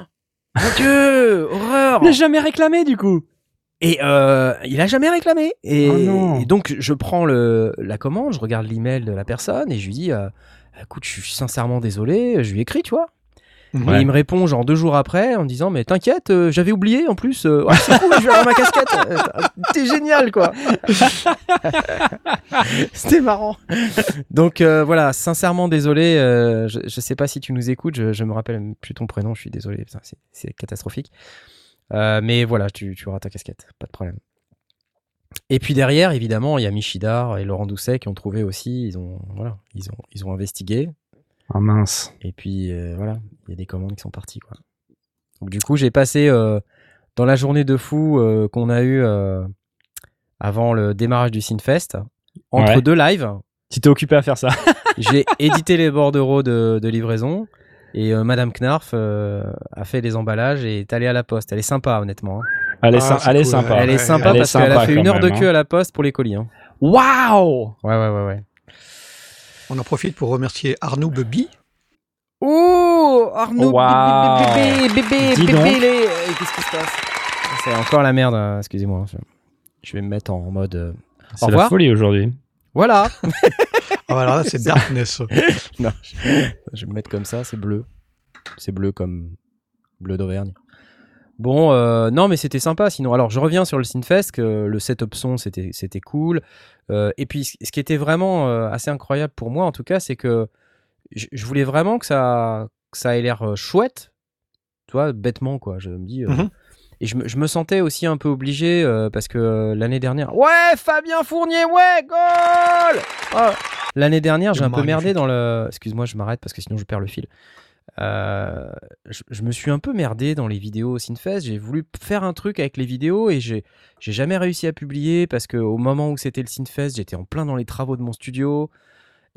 Speaker 1: Mon Dieu Horreur
Speaker 2: Il n'a jamais réclamé du coup
Speaker 1: Et euh, il a jamais réclamé. Et,
Speaker 2: Oh
Speaker 1: et donc, je prends le, la commande, je regarde l'email de la personne et je lui dis euh, Écoute, je suis sincèrement désolé. Je lui écris, tu vois.
Speaker 3: Mhm.
Speaker 1: Et il me répond genre deux jours après en me disant mais t'inquiète euh, j'avais oublié en plus euh, c'est cool je vais avoir ma casquette. Euh, t'es génial quoi. C'était marrant. Donc euh, voilà sincèrement désolé je, je sais pas si tu nous écoutes je, je me rappelle plus ton prénom je suis désolé c'est- catastrophique. Mais voilà tu, tu auras ta casquette pas de problème. Et puis derrière évidemment il y a Michidar et Laurent Doucet qui ont trouvé aussi ils ont voilà ils ont ils ont investigué
Speaker 2: Ah mince.
Speaker 1: et puis euh, voilà, il y a des commandes qui sont parties quoi. Donc du coup, j'ai passé euh, dans la journée de fou euh, qu'on a eu euh, avant le démarrage du Sinfest, entre
Speaker 2: Ouais.
Speaker 1: deux lives,
Speaker 2: Tu t'es occupé à faire ça
Speaker 1: j'ai édité les bordereaux de, de livraison et euh, Madame Knarf euh, a fait les emballages et est allée à la poste. Elle est sympa honnêtement. hein.
Speaker 2: Elle est,
Speaker 3: Ah,
Speaker 2: sy- est sympa.
Speaker 1: Elle est sympa parce qu'elle a fait une heure de queue
Speaker 2: hein.
Speaker 1: à la poste pour les colis. hein.
Speaker 2: Waouh
Speaker 1: Ouais ouais ouais ouais.
Speaker 3: On en profite pour remercier Arnaud Beby.
Speaker 1: Oh Arnaud,
Speaker 2: Waouh.
Speaker 1: bébé, bébé, bébé, les- Qu'est-ce qui se passe? C'est encore la merde, euh, excusez-moi. Je- vais me mettre en mode. euh, Au
Speaker 2: C'est la
Speaker 1: revoir.
Speaker 2: folie aujourd'hui.
Speaker 1: Voilà
Speaker 3: Ah, alors là, c'est Darkness.
Speaker 1: Non, je vais me mettre comme ça, c'est bleu. C'est bleu comme bleu d'Auvergne. Bon, euh, non, mais c'était sympa. Sinon, alors je reviens sur le Synfest, que le setup son c'était c'était cool. Euh, et puis, ce qui était vraiment euh, assez incroyable pour moi, en tout cas, c'est que je, voulais vraiment que ça que ça ait l'air chouette, tu vois, bêtement quoi. Je me dis.
Speaker 3: Mhm.
Speaker 1: Et je me, je me sentais aussi un peu obligé parce que l'année dernière. Ouais, Fabien Fournier, ouais, goal Oh, L'année dernière, j'ai un peu merdé dans le. Excuse-moi, je m'arrête parce que sinon je perds le fil. Euh, je, me suis un peu merdé dans les vidéos Synfest. J'ai voulu faire un truc avec les vidéos et j'ai jamais réussi à publier parce que au moment où c'était le Synfest, j'étais en plein dans les travaux de mon studio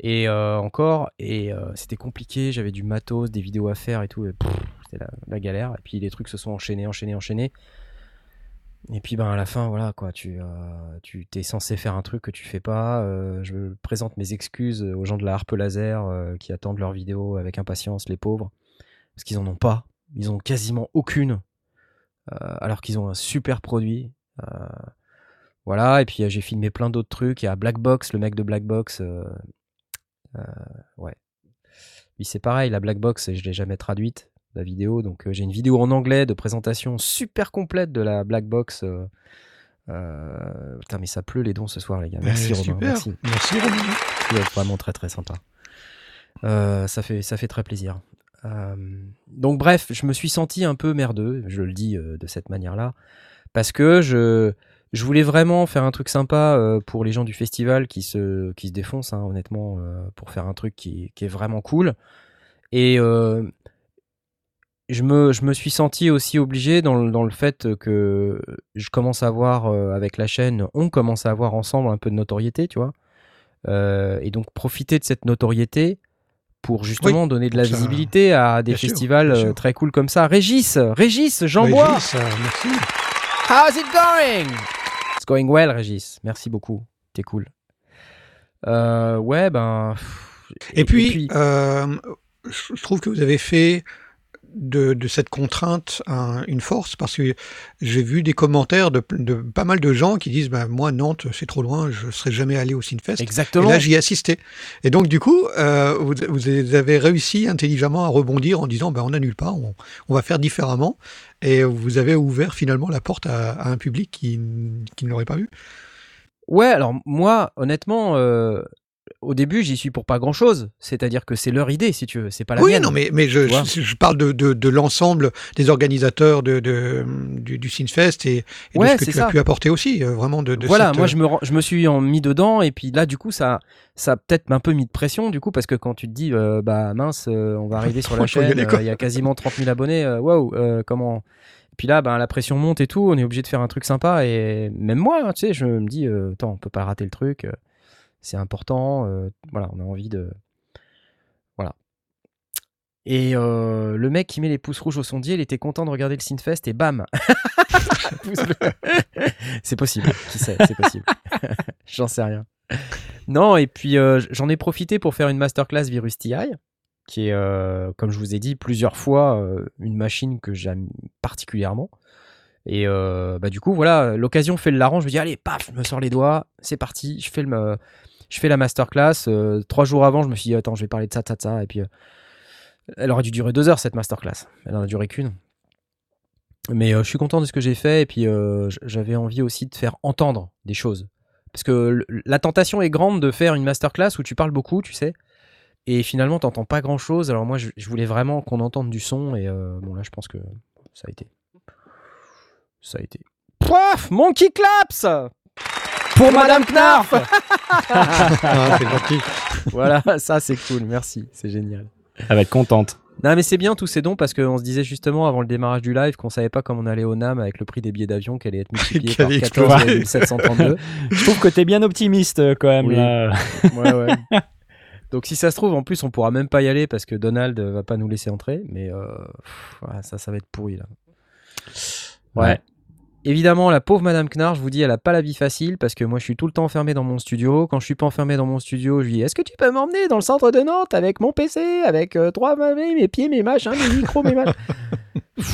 Speaker 1: et euh, encore et euh, c'était compliqué. J'avais du matos, des vidéos à faire et tout. C'était la galère. Et puis les trucs se sont enchaînés, enchaînés, enchaînés. Et puis ben à la fin voilà quoi, tu euh, tu t'es censé faire un truc que tu fais pas. euh, je présente mes excuses aux gens de la harpe laser euh, qui attendent leur vidéo avec impatience, les pauvres, parce qu'ils en ont pas. Ils ont quasiment aucune, euh, alors qu'ils ont un super produit. Euh, voilà. Et puis euh, j'ai filmé plein d'autres trucs. Il y a Blackbox, le mec de Blackbox. euh, euh, ouais. Lui c'est pareil, la Blackbox, je l'ai jamais traduite la vidéo. Donc euh, j'ai une vidéo en anglais de présentation super complète de la Black Box. euh, euh, putain, mais ça pleut les dons ce soir, les gars. Merci Romain.
Speaker 3: super.
Speaker 1: Merci.
Speaker 3: Merci
Speaker 1: êtes vraiment très très sympa. Ça, fait, ça fait très plaisir. Donc bref, je me suis senti un peu merdeux, je le dis de cette manière-là, parce que je, je voulais vraiment faire un truc sympa pour les gens du festival qui se, qui se défoncent, hein, honnêtement, pour faire un truc qui, qui est vraiment cool. Et euh, je, me, je me suis senti aussi obligé dans, le- dans le fait que je commence à avoir, euh, avec la chaîne, on commence à avoir ensemble un peu de notoriété, tu vois. Euh, et donc profiter de cette notoriété pour justement donner de la
Speaker 3: ça-
Speaker 1: visibilité à des
Speaker 3: sûr,
Speaker 1: festivals euh,
Speaker 3: sûr.
Speaker 1: très cool comme ça. Régis, Régis, Jean-Bois,
Speaker 3: Régis, euh, merci.
Speaker 1: how's it going? It's going well, Régis. Merci beaucoup, t'es cool. Euh, ouais, ben.
Speaker 3: Et puis, je trouve que vous avez fait de, de cette contrainte un- une force parce que j'ai vu des commentaires de, de pas mal de gens qui disent bah, Moi, Nantes, c'est trop loin, je serais jamais allé au Sinfest. Et
Speaker 1: exactement.
Speaker 3: là, j'y ai assisté. Et donc, du coup, euh, vous, vous avez réussi intelligemment à rebondir en disant bah, On n'annule pas, on, on va faire différemment. Et vous avez ouvert finalement la porte à, à un public qui, qui ne l'aurait pas vu.
Speaker 1: Ouais, alors moi, honnêtement, euh, au début, j'y suis pour pas grand chose. C'est-à-dire que c'est leur idée, si tu veux. C'est pas la
Speaker 3: oui,
Speaker 1: mienne.
Speaker 3: non, mais, mais je, je, je parle de, de, de l'ensemble des organisateurs de, de, du, du Sinfest et, et
Speaker 1: Ouais,
Speaker 3: de ce que tu
Speaker 1: ça.
Speaker 3: as pu apporter aussi, euh, vraiment de,
Speaker 1: voilà,
Speaker 3: cette,
Speaker 1: moi je me, je me suis en mis dedans et puis là du coup ça, ça a peut-être un peu mis de pression du coup parce que quand tu te dis euh, bah mince euh, on va arriver sur la chaîne, euh, il y a quasiment 30 000 abonnés, euh, waouh, euh, comment puis là, ben, la pression monte et tout, on est obligé de faire un truc sympa. Et même moi, hein, tu sais, je me dis, euh, attends, on peut pas rater le truc, euh, c'est important. euh, voilà, on a envie de. Voilà. Et euh, le mec qui met les pouces rouges au sondier, il était content de regarder le Synfest et bam. C'est possible, qui sait, c'est possible. J'en sais rien. Non, et puis euh, j'en ai profité pour faire une masterclass Virus TI, qui est, comme je vous ai dit, plusieurs fois une machine que j'aime particulièrement. Et bah, du coup, voilà, l'occasion fait le larron. Je me dis, allez, paf, je me sors les doigts, c'est parti, je fais, le, je fais la masterclass. Euh, trois jours avant, je me suis dit, attends, je vais parler de ça, de ça, de ça. Et puis, euh, elle aurait dû durer deux heures, cette masterclass. Elle en a duré qu'une. Mais euh, je suis content de ce que j'ai fait. Et puis, j'avais envie aussi de faire entendre des choses. Parce que la tentation est grande de faire une masterclass où tu parles beaucoup, tu sais. Et finalement, t'entends pas grand chose. Alors moi, je, voulais vraiment qu'on entende du son. Et bon, là, je pense que ça a été. Ça a été. Poif Monkey Claps Pour Madame Knarf
Speaker 3: Ah, c'est gentil.
Speaker 1: Voilà, ça c'est cool, merci, c'est génial.
Speaker 2: Elle va être contente.
Speaker 1: Non mais c'est bien tous ces dons parce qu'on se disait justement avant le démarrage du live qu'on savait pas comment on allait au NAM avec le prix des billets d'avion qui allait être multiplié par
Speaker 3: allait
Speaker 1: 14,732.
Speaker 2: Je trouve que t'es bien optimiste euh, quand même
Speaker 1: Oui.
Speaker 2: là.
Speaker 1: Ouais, ouais. Donc si ça se trouve, en plus, on pourra même pas y aller parce que Donald va pas nous laisser entrer. Mais euh, pff, ouais, ça, ça va être pourri là. Ouais.
Speaker 2: Ouais.
Speaker 1: Évidemment, la pauvre Madame Knarr, je vous dis, elle a pas la vie facile parce que moi, je suis tout le temps enfermé dans mon studio. Quand je suis pas enfermé dans mon studio, je lui dis Est-ce que tu peux m'emmener dans le centre de Nantes avec mon PC, avec euh, trois mains, mes pieds, mes machins, mes micros, mes machins?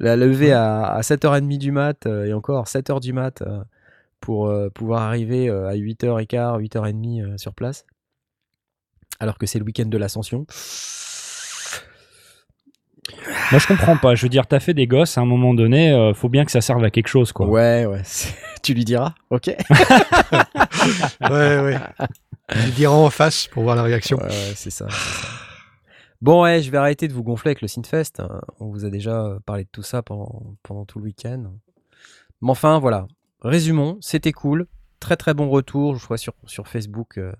Speaker 1: La lever à, à 7h30 du mat euh, et encore 7h du mat euh, pour pouvoir arriver à 8h15, 8h30 euh, sur place. Alors que c'est le week-end de l'ascension.
Speaker 2: Moi je comprends pas. Je veux dire, t'as fait des gosses à un moment donné, euh, faut bien que ça serve à quelque chose quoi.
Speaker 1: Ouais, ouais. tu lui diras Ok.
Speaker 3: Ouais, ouais. Je dirai en face pour voir la réaction.
Speaker 1: Ouais, ouais, c'est ça. Bon, ouais, je vais arrêter de vous gonfler avec le Synfest. hein. On vous a déjà euh, parlé de tout ça pendant, pendant tout le week-end. Mais enfin, voilà. Résumons, c'était cool. Très très bon retour. Je vois sur, sur Facebook, euh,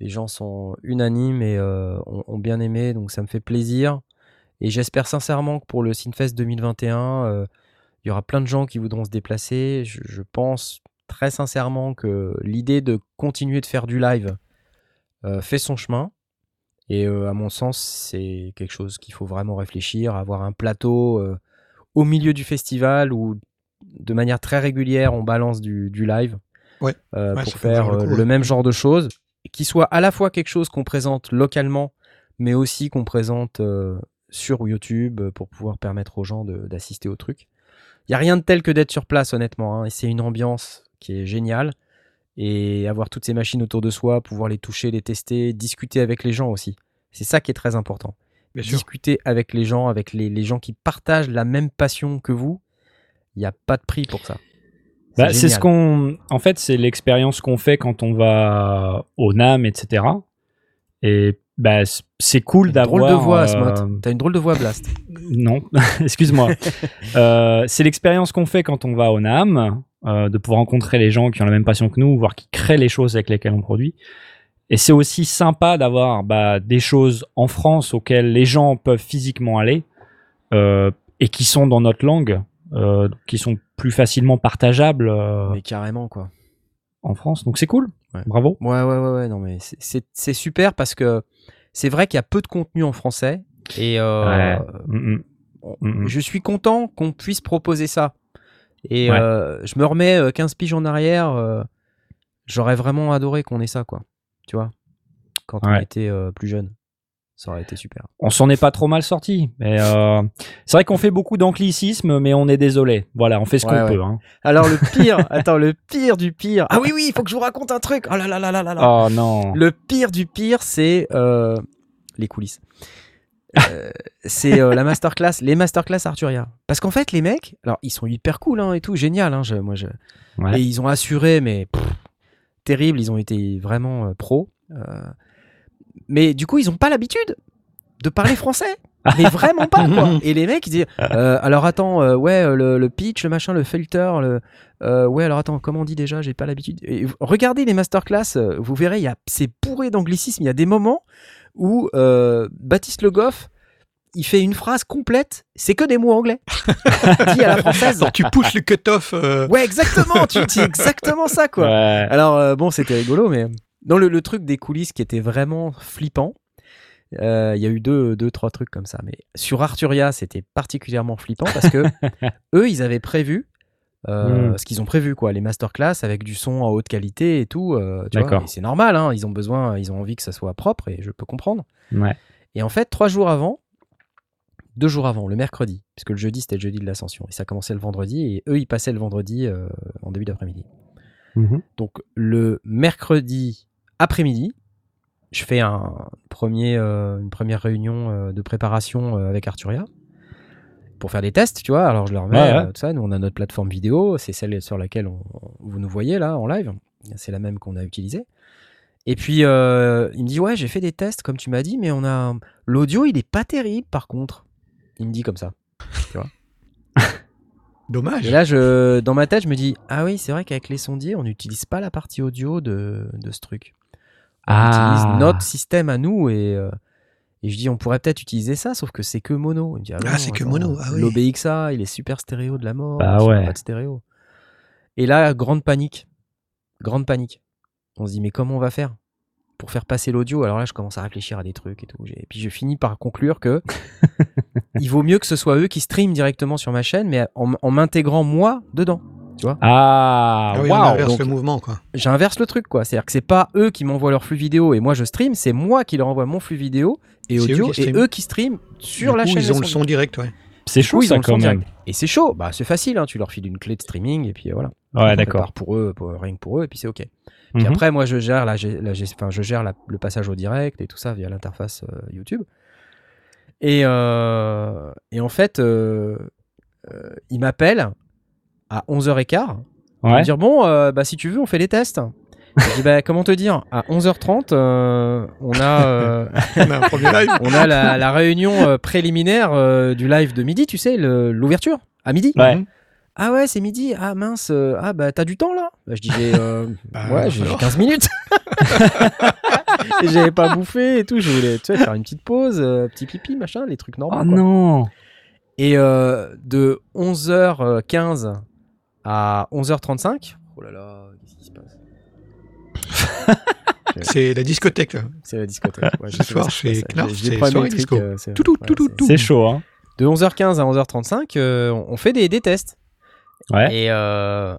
Speaker 1: les gens sont unanimes et euh, ont, ont bien aimé, donc ça me fait plaisir. Et j'espère sincèrement que pour le Synfest 2021, euh, il y aura plein de gens qui voudront se déplacer. Je, je pense très sincèrement que l'idée de continuer de faire du live euh, fait son chemin. Et euh, à mon sens, c'est quelque chose qu'il faut vraiment réfléchir, avoir un plateau au milieu du festival où de manière très régulière on balance du, du live
Speaker 3: Ouais. Ouais,
Speaker 1: pour faire
Speaker 3: le
Speaker 1: même genre de choses, qui soit à la fois quelque chose qu'on présente localement, mais aussi qu'on présente euh, sur YouTube euh, pour pouvoir permettre aux gens d'assister au truc. Il n'y a rien de tel que d'être sur place, honnêtement. hein, et c'est une ambiance qui est géniale. Et avoir toutes ces machines autour de soi, pouvoir les toucher, les tester, discuter avec les gens aussi. C'est ça qui est très important.
Speaker 3: Bien sûr.
Speaker 1: Discuter avec les gens, avec les, les gens qui partagent la même passion que vous. Il n'y a pas de prix pour ça.
Speaker 2: Bah, c'est ce
Speaker 1: génial.
Speaker 2: qu'on, en fait, c'est l'expérience qu'on fait quand on va au NAM, etc. Et bah, c'est cool
Speaker 1: une drôle
Speaker 2: d'avoir.
Speaker 1: de voix,
Speaker 2: euh,
Speaker 1: Asmod. T'as une drôle de voix, Blast.
Speaker 2: Non, excuse-moi. Euh, c'est l'expérience qu'on fait quand on va au NAM, euh, de pouvoir rencontrer les gens qui ont la même passion que nous, voire qui créent les choses avec lesquelles on produit. Et c'est aussi sympa d'avoir bah, des choses en France auxquelles les gens peuvent physiquement aller euh, et qui sont dans notre langue, euh, qui sont plus facilement partageables euh,
Speaker 1: Mais carrément, quoi.
Speaker 2: en France. Donc c'est cool.
Speaker 1: Ouais.
Speaker 2: Bravo.
Speaker 1: Ouais, ouais, ouais, ouais. Non, mais c'est- super parce que c'est vrai qu'il y a peu de contenu en français. Et euh,
Speaker 2: Ouais. Mm, mm. Mhm.
Speaker 1: je suis content qu'on puisse proposer ça. Et
Speaker 2: Ouais.
Speaker 1: euh, je me remets euh, 15 piges en arrière. euh, J'aurais vraiment adoré qu'on ait ça, quoi. Tu vois? Quand on était euh, plus jeune. Ça aurait été super.
Speaker 2: On s'en est pas trop mal sorti. Mais euh, c'est vrai qu'on fait beaucoup d'anglicisme, mais on est désolé. Voilà, on fait ce
Speaker 1: Ouais,
Speaker 2: qu'on
Speaker 1: ouais.
Speaker 2: peut. Hein.
Speaker 1: Alors, le pire, attends, le pire du pire. Ah oui, oui, il faut que je vous raconte un truc. Oh là là là là là.
Speaker 2: Oh non.
Speaker 1: Le pire du pire, c'est euh, les coulisses. Euh, c'est euh, la masterclass, les masterclass Arturia. Parce qu'en fait, les mecs, alors ils sont hyper cool hein, et tout, génial. Hein, je- moi, je...
Speaker 2: Ouais.
Speaker 1: Et ils ont assuré, mais pff, terrible. Ils ont été vraiment euh, pros. Mais du coup, ils n'ont pas l'habitude de parler français. Mais vraiment pas, quoi. Et les mecs, ils disent euh, Alors attends, euh, ouais, euh, le, le pitch, le machin, le filter, le. euh, ouais, alors attends, comment on dit déjà J'ai pas l'habitude. Regardez les masterclass, vous verrez, il y a- c'est bourré d'anglicisme. Il y a des moments où euh, Baptiste Le Goff, il fait une phrase complète, c'est que des mots anglais. Dit à la française.
Speaker 3: Alors tu pousses le cut-off. euh,
Speaker 1: Ouais, exactement, tu dis exactement ça, quoi.
Speaker 2: Ouais.
Speaker 1: Alors, euh, bon, c'était rigolo, mais dans le, le truc des coulisses qui était vraiment flippant, euh, il y a eu deux, deux, trois trucs comme ça. Mais sur Arturia, c'était particulièrement flippant parce que eux, ils avaient prévu euh,
Speaker 2: Mm.
Speaker 1: ce qu'ils ont prévu, quoi, les masterclass avec du son en haute qualité et tout. euh, tu vois.
Speaker 2: D'accord.
Speaker 1: Et c'est normal, hein, ils ont besoin, ils ont envie que ça soit propre et je peux comprendre.
Speaker 2: Ouais.
Speaker 1: Et en fait, trois jours avant, deux jours avant, le mercredi, puisque le jeudi c'était le jeudi de l'ascension, et ça commençait le vendredi, et eux ils passaient le vendredi euh, en début d'après-midi.
Speaker 2: Mhm.
Speaker 1: Donc le mercredi après-midi, je fais un premier, euh, une première réunion euh, de préparation euh, avec Arturia pour faire des tests, tu vois. Alors je leur mets
Speaker 2: Ouais, ouais.
Speaker 1: tout ça. Nous on a notre plateforme vidéo, c'est celle sur laquelle on- vous nous voyez là en live. C'est la même qu'on a utilisée. Et puis il me dit ouais j'ai fait des tests comme tu m'as dit, mais on a l'audio il est pas terrible par contre. Il me dit comme ça.
Speaker 3: Dommage.
Speaker 1: Et là, je, dans ma tête, je me dis Ah oui, c'est vrai qu'avec les sondiers, on n'utilise pas la partie audio de, de ce truc. On
Speaker 2: Ah.
Speaker 1: utilise notre système à nous et, euh, et je dis On pourrait peut-être utiliser ça, sauf que c'est que mono. Il me dit,
Speaker 3: Ah,
Speaker 1: non,
Speaker 3: c'est que mono, ah oui.
Speaker 1: L'OBXA, il est super stéréo de la mort. N'a
Speaker 2: ouais.
Speaker 1: Pas de stéréo. Et là, grande panique. Grande panique. On se dit Mais comment on va faire pour faire passer l'audio? Alors là, je commence à réfléchir à des trucs et tout. Et puis je finis par conclure que il vaut mieux que ce soit eux qui streament directement sur ma chaîne, mais en, en m'intégrant moi dedans.
Speaker 2: Ah,
Speaker 3: Ah oui, on
Speaker 2: waouh.
Speaker 3: inverse
Speaker 1: donc-
Speaker 3: le mouvement, quoi.
Speaker 1: J'inverse le truc, quoi. C'est-à-dire que c'est pas eux qui m'envoient leur flux vidéo et moi je stream, c'est moi qui leur envoie mon flux vidéo et
Speaker 3: eux
Speaker 1: audio et eux qui streament sur
Speaker 3: Du
Speaker 1: la
Speaker 3: coup,
Speaker 1: chaîne.
Speaker 3: ils ont le son direct, ouais.
Speaker 2: C'est
Speaker 1: coup,
Speaker 2: chaud
Speaker 1: ils ont
Speaker 2: ça
Speaker 1: le son
Speaker 2: quand même.
Speaker 1: direct. Et c'est chaud, bah c'est facile, hein. tu leur files une clé de streaming et puis euh, voilà.
Speaker 2: Ouais, d'accord.
Speaker 1: pour eux, pour, rien que pour eux et puis c'est ok. Puis
Speaker 2: Mhm.
Speaker 1: après, moi je gère, la, enfin, je gère la- le passage au direct et tout ça via l'interface euh, YouTube. Et, euh, et en fait, euh, euh, il m'appelle à 11h15 pour me
Speaker 2: Ouais.
Speaker 1: dire bon, euh, bah, si tu veux, on fait les tests. Je dis bah, comment te dire? À 11h30, euh, on a, euh,
Speaker 3: On a un premier live.
Speaker 1: on a la, la réunion euh, préliminaire euh, du live de midi, tu sais, le- l'ouverture à midi.
Speaker 2: Ouais.
Speaker 3: Mhm.
Speaker 1: Ah ouais, c'est midi. Ah mince. euh, ah bah t'as du temps là? Bah, Je dis j'ai, euh,
Speaker 3: Bah,
Speaker 1: ouais, j'ai
Speaker 3: alors.
Speaker 1: 15 minutes. j'avais pas bouffé et tout. Je voulais tu sais, faire une petite pause, euh, petit pipi, machin, les trucs normaux.
Speaker 2: Oh
Speaker 1: quoi.
Speaker 2: non.
Speaker 1: Et euh, de 11h15 à 11h35. Oh là là, qu'est-ce qui se passe
Speaker 3: C'est la discothèque.
Speaker 1: C'est la discothèque. Ouais, je
Speaker 3: Ce soir, chez
Speaker 1: des
Speaker 3: c'est
Speaker 1: euh, c'est-
Speaker 3: Tout, tout,
Speaker 1: ouais,
Speaker 3: tout, tout,
Speaker 1: c'est-
Speaker 3: tout.
Speaker 2: C'est chaud, hein.
Speaker 1: De 11h15 à 11h35, euh, on fait des, des tests.
Speaker 2: Ouais.
Speaker 1: Et, euh,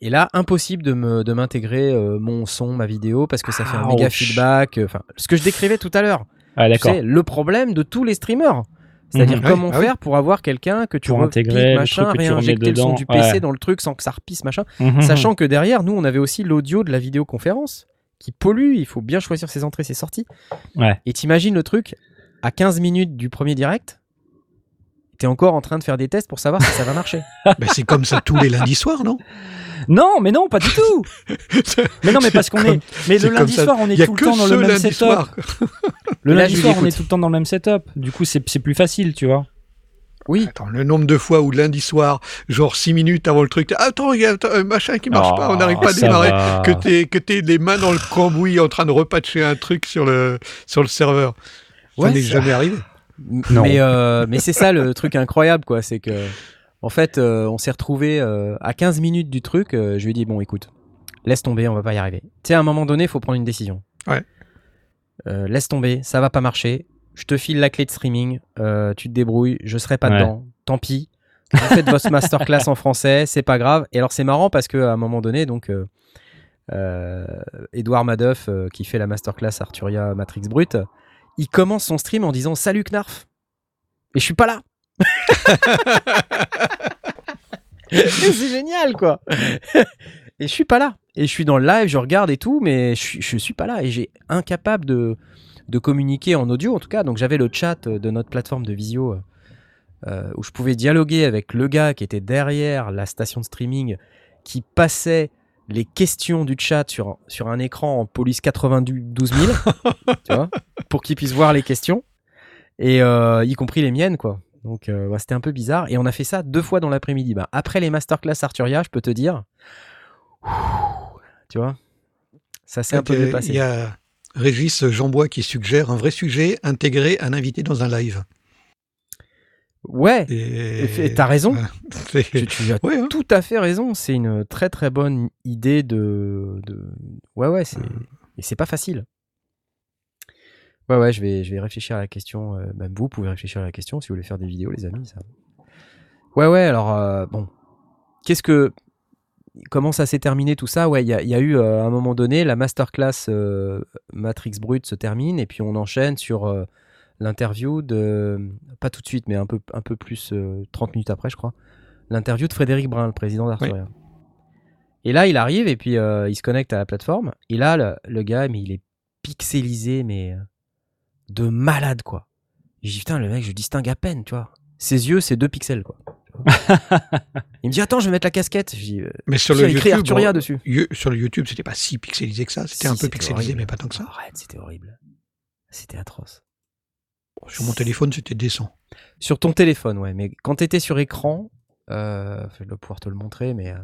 Speaker 1: et là, impossible de me de m'intégrer euh, mon son, ma vidéo, parce que ça fait un méga
Speaker 2: Ouch.
Speaker 1: feedback. euh, Enfin, ce que je décrivais tout à l'heure.
Speaker 2: Ah,
Speaker 1: sais, le problème de tous les streamers. C'est-à-dire
Speaker 3: Mhm.
Speaker 1: comment
Speaker 3: Ouais, ah oui.
Speaker 1: faire pour avoir quelqu'un que tu
Speaker 2: Pour intégrer
Speaker 1: machin, réinjecter le son du PC
Speaker 2: Ouais.
Speaker 1: dans le truc sans que ça repisse, machin.
Speaker 2: Mhm.
Speaker 1: Sachant que derrière, nous, on avait aussi l'audio de la vidéoconférence qui pollue. Il faut bien choisir ses entrées, ses sorties.
Speaker 2: Ouais.
Speaker 1: Et t'imagines le truc, à 15 minutes du premier direct, t'es encore en train de faire des tests pour savoir si ça va marcher.
Speaker 3: Bah, c'est comme ça tous les lundis soirs, non?
Speaker 2: Non, mais non, pas du tout. mais non, mais parce qu'on est. Mais le lundi soir, on est tout le temps dans le même
Speaker 3: lundi
Speaker 2: setup. Le lundi soir, on est tout le temps dans le même setup. Du coup, c'est c'est plus facile, tu vois.
Speaker 1: Oui.
Speaker 3: Attends, le nombre de fois où lundi soir, genre 6 minutes avant le truc, ah, attends, il y a attends, un machin qui marche
Speaker 2: Oh,
Speaker 3: pas, on n'arrive pas à démarrer.
Speaker 2: va.
Speaker 3: Que t'es que t'es les mains dans le cambouis en train de repatcher un truc sur le sur le serveur. Ça
Speaker 1: Ouais,
Speaker 3: n'est
Speaker 1: ça-
Speaker 3: jamais arrivé.
Speaker 2: Non.
Speaker 1: Mais, euh, mais c'est ça le truc incroyable, quoi. C'est que, en fait, euh, on s'est retrouvé à 15 minutes du truc. euh, je lui ai dit, bon, écoute, laisse tomber, on va pas y arriver. Tu sais, à un moment donné, il faut prendre une décision.
Speaker 3: Ouais.
Speaker 1: Euh, laisse tomber, ça va pas marcher. Je te file la clé de streaming, euh, tu te débrouilles, je serai pas
Speaker 2: Ouais.
Speaker 1: dedans. Tant pis. Vous faites votre masterclass en français, c'est pas grave. Et alors, c'est marrant parce que à un moment donné, donc, euh, euh, Edouard Madoff, euh, qui fait la masterclass Arturia Matrix Brut, il commence son stream en disant Salut Knarf. Et je suis pas là. C'est génial, quoi. et je suis pas là. Et je suis dans le live, je regarde et tout, mais je suis, je suis pas là. Et j'ai incapable de, de communiquer en audio, en tout cas. Donc j'avais le chat de notre plateforme de visio euh, où je pouvais dialoguer avec le gars qui était derrière la station de streaming, qui passait les questions du chat sur, sur un écran en police 92 000, tu vois, pour qu'il puisse voir les questions, et euh, y compris les miennes, quoi. Donc euh, ouais, c'était un peu bizarre. Et on a fait ça deux fois dans l'après-midi. Bah, après les masterclass Arturia, je peux te dire, tu vois, ça s'est un peu mieux
Speaker 3: Il y a Régis Jeanbois qui suggère un vrai sujet, intégrer un invité dans un live.
Speaker 1: Ouais,
Speaker 3: Et
Speaker 1: t'as raison.
Speaker 3: Ouais,
Speaker 1: tu, tu as
Speaker 3: Ouais, hein.
Speaker 1: tout à fait raison. C'est une très très bonne idée de. de... Ouais, ouais, c'est. Et c'est pas facile. Ouais, ouais, je vais, je vais réfléchir à la question. euh, même vous pouvez réfléchir à la question si vous voulez faire des vidéos, les amis. Ça. Ouais, ouais, alors, euh, bon. Qu'est-ce que. Comment ça s'est terminé tout ça? Ouais, il y a, il y a eu euh, à un moment donné, la masterclass Matrix Brut se termine et puis on enchaîne sur l'interview de. Pas tout de suite, mais un peu, un peu plus, euh, 30 minutes après, je crois. L'interview de Frédéric Brun, le président d'Arturia. Et là, il arrive et puis il se connecte à la plateforme. Et là, le, le gars, mais il est pixelisé, mais de malade, quoi. Et je dis, putain, le mec, je distingue à peine, tu vois. Ses yeux, c'est deux pixels, quoi. il me dit, attends, je vais mettre la casquette. Je dis, euh,
Speaker 3: Mais sur le YouTube,
Speaker 1: Arturia
Speaker 3: bon,
Speaker 1: dessus.
Speaker 3: You- sur le YouTube, c'était pas si pixelisé que ça. C'était
Speaker 1: Si,
Speaker 3: un peu pixelisé,
Speaker 1: horrible.
Speaker 3: mais pas tant que ça.
Speaker 1: Arrête, c'était horrible. C'était atroce.
Speaker 3: Sur mon téléphone, c'était décent.
Speaker 1: Sur ton téléphone, ouais. Mais quand t'étais sur écran, euh, je vais pouvoir te le montrer, mais euh,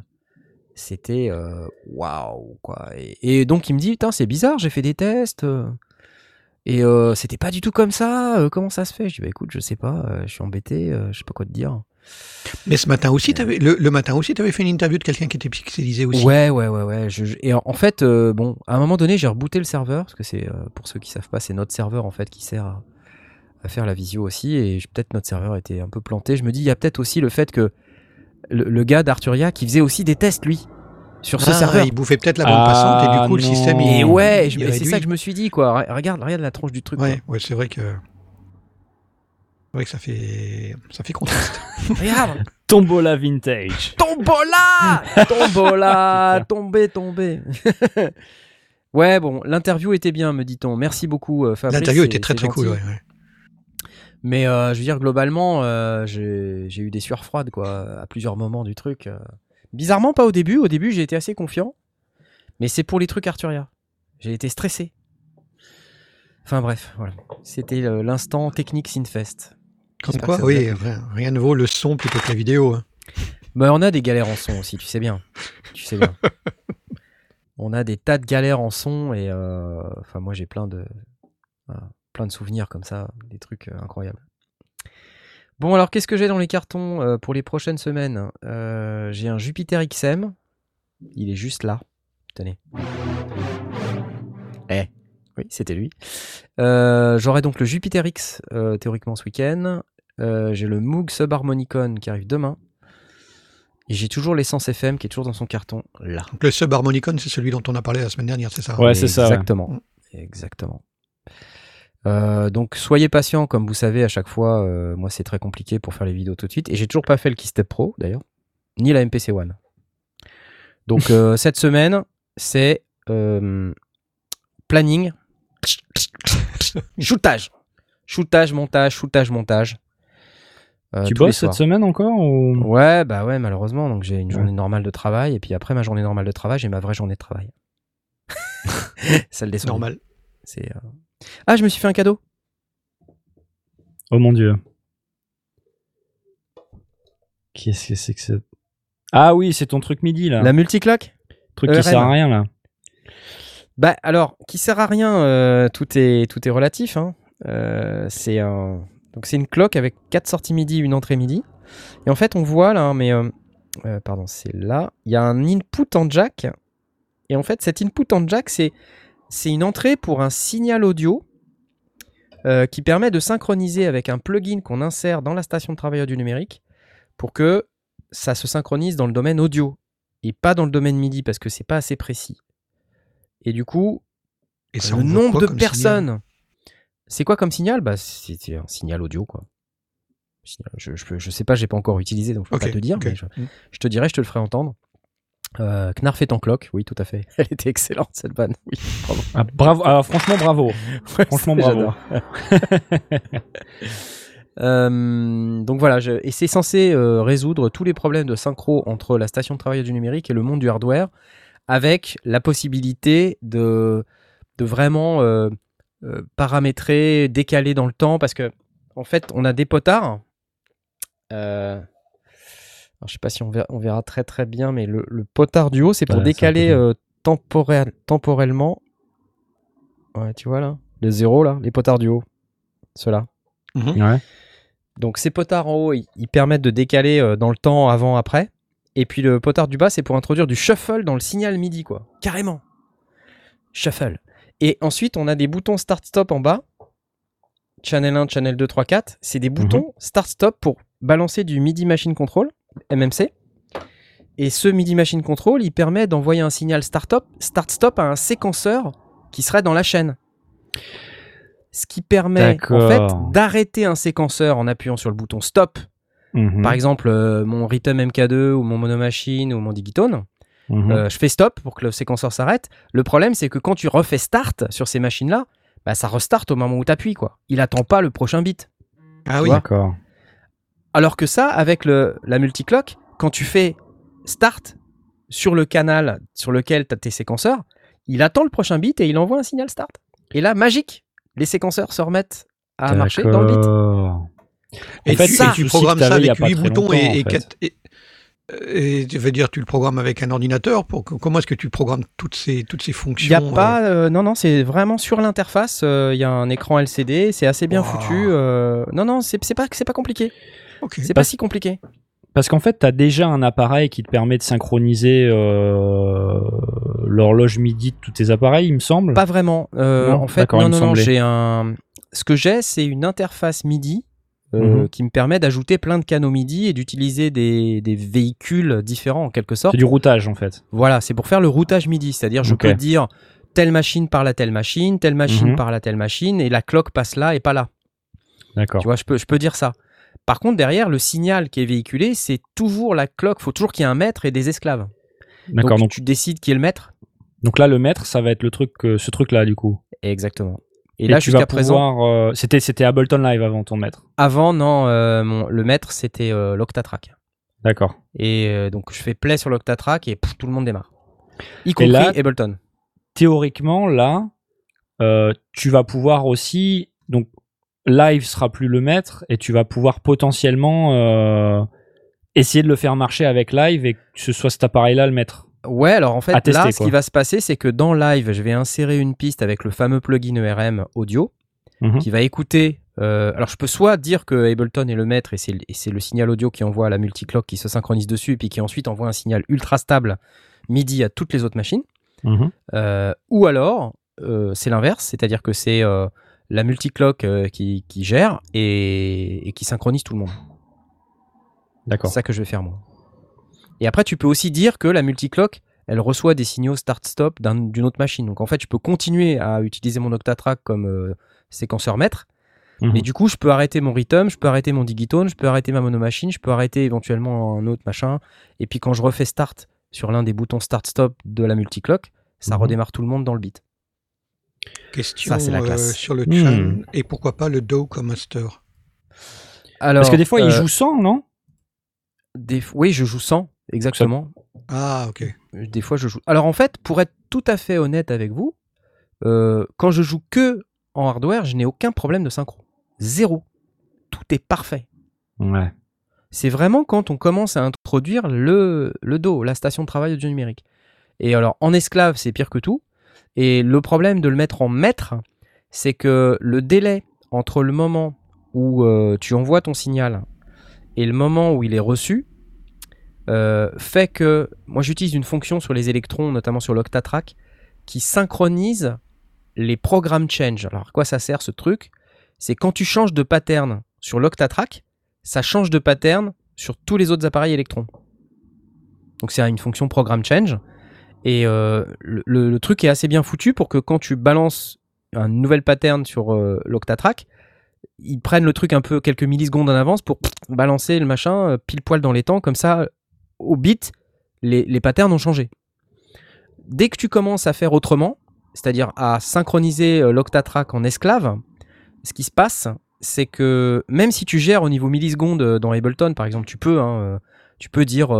Speaker 1: c'était euh, waouh, quoi. Et, et donc il me dit, putain, c'est bizarre, j'ai fait des tests. Et euh, c'était pas du tout comme ça. euh, comment ça se fait? Je dis, bah écoute, je sais pas, euh, je suis embêté, je sais pas quoi te dire.
Speaker 3: Mais ce matin aussi, t'avais, le, le matin aussi, tu avais fait une interview de quelqu'un qui était pixelisé aussi.
Speaker 1: Ouais, ouais, ouais, ouais. je- je- et en, fait, bon, à un moment donné, j'ai rebooté le serveur parce que c'est, pour ceux qui savent pas, c'est notre serveur en fait qui sert à, à faire la visio aussi. Et peut-être notre serveur était un peu planté. Je me dis, il y a peut-être aussi le fait que le, le gars d'Arturia qui faisait aussi des tests lui sur ce
Speaker 3: Ah,
Speaker 1: serveur.
Speaker 3: Il bouffait peut-être la bande
Speaker 2: Ah,
Speaker 3: passante et du coup, le système.
Speaker 1: Et
Speaker 3: il,
Speaker 1: ouais, et c'est
Speaker 3: réduit.
Speaker 1: ça que je me suis dit quoi. Re- Regarde, regarde la tronche du truc.
Speaker 3: Ouais, ouais, c'est vrai que. C'est vrai que ça fait, ça fait contraste.
Speaker 1: Regarde,
Speaker 2: Tombola vintage.
Speaker 1: tombola, tombola, tombé, tombé. ouais, bon, l'interview était bien, me dit-on. Merci beaucoup, euh, Fabrice.
Speaker 3: L'interview
Speaker 1: c'est-
Speaker 3: était très
Speaker 1: c'est
Speaker 3: très cool. Ouais, ouais.
Speaker 1: Mais euh, je veux dire, globalement, euh, j'ai j'ai eu des sueurs froides, quoi, à plusieurs moments du truc. euh. Bizarrement, pas au début. Au début, j'ai été assez confiant. Mais c'est pour les trucs Arturia. J'ai été stressé. Enfin bref, voilà. C'était euh, l'instant technique Sinfest.
Speaker 3: Comme quoi, oui, rien, ne vaut le son plutôt que la vidéo. hein.
Speaker 1: Bah, on a des galères en son aussi, tu sais bien. Tu sais bien. on a des tas de galères en son et euh, enfin moi j'ai plein de voilà, plein de souvenirs comme ça, des trucs euh, incroyables. Bon alors qu'est-ce que j'ai dans les cartons euh, pour les prochaines semaines? Euh, J'ai un Jupiter XM, il est juste là. Tenez. Eh, oui c'était lui. Euh, J'aurai donc le Jupiter X euh, théoriquement ce week-end. Euh, j'ai le Moog Subharmonicon qui arrive demain. Et j'ai toujours l'essence FM qui est toujours dans son carton là.
Speaker 3: Donc, le subharmonicon, c'est celui dont on a parlé la semaine dernière, c'est ça?
Speaker 2: Ouais, c'est ça, ouais.
Speaker 1: Exactement. Euh, donc soyez patients, comme vous savez à chaque fois. euh, moi, c'est très compliqué pour faire les vidéos tout de suite. Et j'ai toujours pas fait le Keystep Pro d'ailleurs, ni la MPC One. Donc euh, cette semaine, c'est planning, shootage, shootage, montage, shootage, montage.
Speaker 2: Tu bosses cette semaine encore ou...
Speaker 1: Ouais, bah ouais, malheureusement. Donc j'ai une
Speaker 2: Ouais.
Speaker 1: journée normale de travail, et puis après ma journée normale de travail, j'ai ma vraie journée de travail. Celle des.
Speaker 3: Normal.
Speaker 1: C'est. Euh, Ah, je me suis fait un cadeau.
Speaker 2: Oh mon dieu. Qu'est-ce que c'est que ça? Ah oui, c'est ton truc midi là.
Speaker 1: La multiclock.
Speaker 2: truc
Speaker 1: euh,
Speaker 2: qui sert à rien là.
Speaker 1: Bah alors, qui sert à rien. euh, tout est tout est relatif. Hein. Euh, c'est un. Donc c'est une cloque avec quatre sorties midi, une entrée midi. Et en fait, on voit là, mais euh, euh, pardon, c'est là. Il y a un input en jack. Et en fait, cet input en jack, c'est c'est une entrée pour un signal audio euh, qui permet de synchroniser avec un plugin qu'on insère dans la station de travail du numérique pour que ça se synchronise dans le domaine audio et pas dans le domaine MIDI parce que c'est pas assez précis. Et du coup,
Speaker 3: Et ça
Speaker 1: le nombre de personnes. C'est quoi comme signal? Bah, c'est un signal audio, quoi. Je, je, sais pas, j'ai pas encore utilisé, donc je peux pas te dire, mais je,
Speaker 3: Mm.
Speaker 1: je te dirai, je te le ferai entendre. Euh, Knarf est en cloque, oui, tout à fait. Elle était excellente, cette vanne. Oui, pardon.
Speaker 2: Ah, bravo, ah, franchement bravo.
Speaker 1: Ouais,
Speaker 2: Franchement, bravo.
Speaker 1: j'adore. Euh, donc voilà, je- et c'est censé euh, résoudre tous les problèmes de synchro entre la station de travail du numérique et le monde du hardware, avec la possibilité de, de vraiment euh, paramétrer, décaler dans le temps, parce que en fait, on a des potards. Alors, je sais pas si on verra, on verra très très bien, mais le, le potard du haut, c'est pour
Speaker 2: Ouais,
Speaker 1: décaler euh, temporel- temporellement. Ouais, tu vois là, le zéro là, les potards du haut, ceux-là.
Speaker 3: Mhm.
Speaker 2: Ouais.
Speaker 1: Donc ces potards en haut, ils, ils permettent de décaler euh, dans le temps avant-après. Et puis le potard du bas, c'est pour introduire du shuffle dans le signal MIDI, quoi. Carrément. Shuffle. Et ensuite, on a des boutons start-stop en bas. Channel 1, channel 2, 3, 4. C'est des boutons start-stop pour balancer du MIDI Machine Control, MMC. Et ce MIDI Machine Control, il permet d'envoyer un signal start-stop start-stop à un séquenceur qui serait dans la chaîne. Ce qui permet en fait d'arrêter un séquenceur en appuyant sur le bouton stop.
Speaker 2: Mhm.
Speaker 1: Par exemple, euh, mon Rhythm MK2 ou mon Monomachine ou mon Digitone.
Speaker 2: Mhm.
Speaker 1: Euh, je fais stop pour que le séquenceur s'arrête. Le problème, c'est que quand tu refais start sur ces machines-là, bah, ça restart au moment où tu appuies. Quoi. Il attend pas le prochain bit.
Speaker 3: Ah oui.
Speaker 2: D'accord.
Speaker 1: Alors que ça, avec le, la multiclock, quand tu fais start sur le canal sur lequel tu as tes séquenceurs, il attend le prochain bit et il envoie un signal start. Et là, magique, les séquenceurs se remettent à marcher dans le bit.
Speaker 3: Et
Speaker 2: En fait,
Speaker 3: tu, programmes ça
Speaker 2: il
Speaker 3: avec
Speaker 2: pas
Speaker 3: 8
Speaker 2: très
Speaker 3: boutons et,
Speaker 2: en
Speaker 3: et,
Speaker 2: fait.
Speaker 3: et- et tu veux dire tu le programmes avec un ordinateur pour que- comment est-ce que tu programmes toutes ces toutes ces
Speaker 1: Il
Speaker 3: fonctions
Speaker 1: n'y a
Speaker 3: euh,
Speaker 1: pas, euh, non, non, c'est vraiment sur l'interface. euh, Il y a un écran LCD, c'est assez bien
Speaker 3: Wow.
Speaker 1: foutu. euh, non, non, c'est c'est pas, c'est pas compliqué. C'est pas si compliqué.
Speaker 2: Parce qu'en fait, tu as déjà un appareil qui te permet de synchroniser euh, l'horloge MIDI de tous tes appareils, il me semble.
Speaker 1: Pas vraiment. Euh,
Speaker 2: Non,
Speaker 1: en fait, non, non, non, j'ai un. Ce que j'ai, c'est une interface MIDI euh,
Speaker 2: Mhm.
Speaker 1: qui me permet d'ajouter plein de canaux MIDI et d'utiliser des, des véhicules différents en quelque sorte.
Speaker 2: C'est du routage en fait.
Speaker 1: Voilà, c'est pour faire le routage MIDI, c'est-à-dire je peux dire telle machine parle à telle machine, telle machine
Speaker 2: Mhm.
Speaker 1: parle à telle machine et la cloque passe là et pas là.
Speaker 2: D'accord.
Speaker 1: Tu vois, je peux, je peux dire ça. Par contre, derrière, le signal qui est véhiculé, c'est toujours la cloque. faut toujours qu'il y ait un maître et des esclaves.
Speaker 2: D'accord.
Speaker 1: Donc,
Speaker 2: Donc,
Speaker 1: tu décides qui est le maître.
Speaker 2: donc là, le maître, ça va être le truc, euh, ce truc-là du coup.
Speaker 1: Exactement. Et, là, jusqu'à présent,
Speaker 2: euh, c'était c'était Ableton Live avant ton maître.
Speaker 1: avant, non, euh, mon- le maître, c'était euh, l'Octatrack.
Speaker 2: D'accord.
Speaker 1: Et donc, je fais play sur l'Octatrack et pff, tout le monde démarre. Y compris
Speaker 2: là-
Speaker 1: Ableton.
Speaker 2: Théoriquement, là, tu vas pouvoir aussi. Donc, live sera plus le maître et tu vas pouvoir potentiellement euh, essayer de le faire marcher avec live et que ce soit cet appareil-là le maître.
Speaker 1: Ouais, alors en fait,
Speaker 2: À tester,
Speaker 1: là, ce
Speaker 2: quoi.
Speaker 1: qui va se passer, c'est que dans Live, je vais insérer une piste avec le fameux plugin ERM audio
Speaker 2: Mhm.
Speaker 1: qui va écouter. euh, alors, je peux soit dire que Ableton est le maître et c'est le- signal audio qui envoie la multiclock qui se synchronise dessus et puis qui ensuite envoie un signal ultra stable MIDI à toutes les autres machines.
Speaker 2: Mhm.
Speaker 1: Euh, ou alors, c'est l'inverse, c'est-à-dire que c'est la multiclock euh, qui, qui gère et, et qui synchronise tout le monde. C'est
Speaker 2: D'accord.
Speaker 1: ça que je vais faire moi. Et après, tu peux aussi dire que la multiclock, elle reçoit des signaux start-stop d'un- d'une autre machine. Donc en fait, je peux continuer à utiliser mon Octatrack comme euh, séquenceur maître.
Speaker 2: Mhm.
Speaker 1: Mais du coup, je peux arrêter mon Rhythm, je peux arrêter mon Digitone, je peux arrêter ma monomachine, je peux arrêter éventuellement un autre machin. Et puis quand je refais start sur l'un des boutons start-stop de la multiclock, ça
Speaker 2: Mhm.
Speaker 1: redémarre tout le monde dans le beat.
Speaker 3: Question
Speaker 1: Ça,
Speaker 3: euh, sur le
Speaker 2: Hmm.
Speaker 3: chan et pourquoi pas le do comme master?
Speaker 1: Alors,
Speaker 2: Parce que des fois, il
Speaker 1: euh,
Speaker 2: joue sans, non?
Speaker 1: des- Oui, je joue sans, exactement.
Speaker 3: ah ok
Speaker 1: Des fois, je joue. Alors en fait, pour être tout à fait honnête avec vous, euh, quand je joue que en hardware, je n'ai aucun problème de synchro. Zéro. Tout est parfait.
Speaker 2: Ouais.
Speaker 1: C'est vraiment quand on commence à introduire le, le Do, la station de travail audio numérique. Et alors, en esclave, c'est pire que tout. Et le problème de le mettre en maître, c'est que le délai entre le moment où euh, tu envoies ton signal et le moment où il est reçu euh, fait que moi j'utilise une fonction sur les électrons, notamment sur l'Octatrack, qui synchronise les programmes change. Alors à quoi ça sert ce truc? C'est quand tu changes de pattern sur l'Octatrack, ça change de pattern sur tous les autres appareils électrons. Donc c'est une fonction programme change. Et euh, le, truc est assez bien foutu pour que quand tu balances un nouvel pattern sur euh, l'Octatrack, ils prennent le truc un peu quelques millisecondes en avance pour balancer le machin euh, pile poil dans les temps. Comme ça, au bit, les, patterns ont changé. Dès que tu commences à faire autrement, c'est-à-dire à synchroniser l'Octatrack en esclave, ce qui se passe, c'est que même si tu gères au niveau millisecondes dans Ableton, par exemple, tu peux, hein, tu peux dire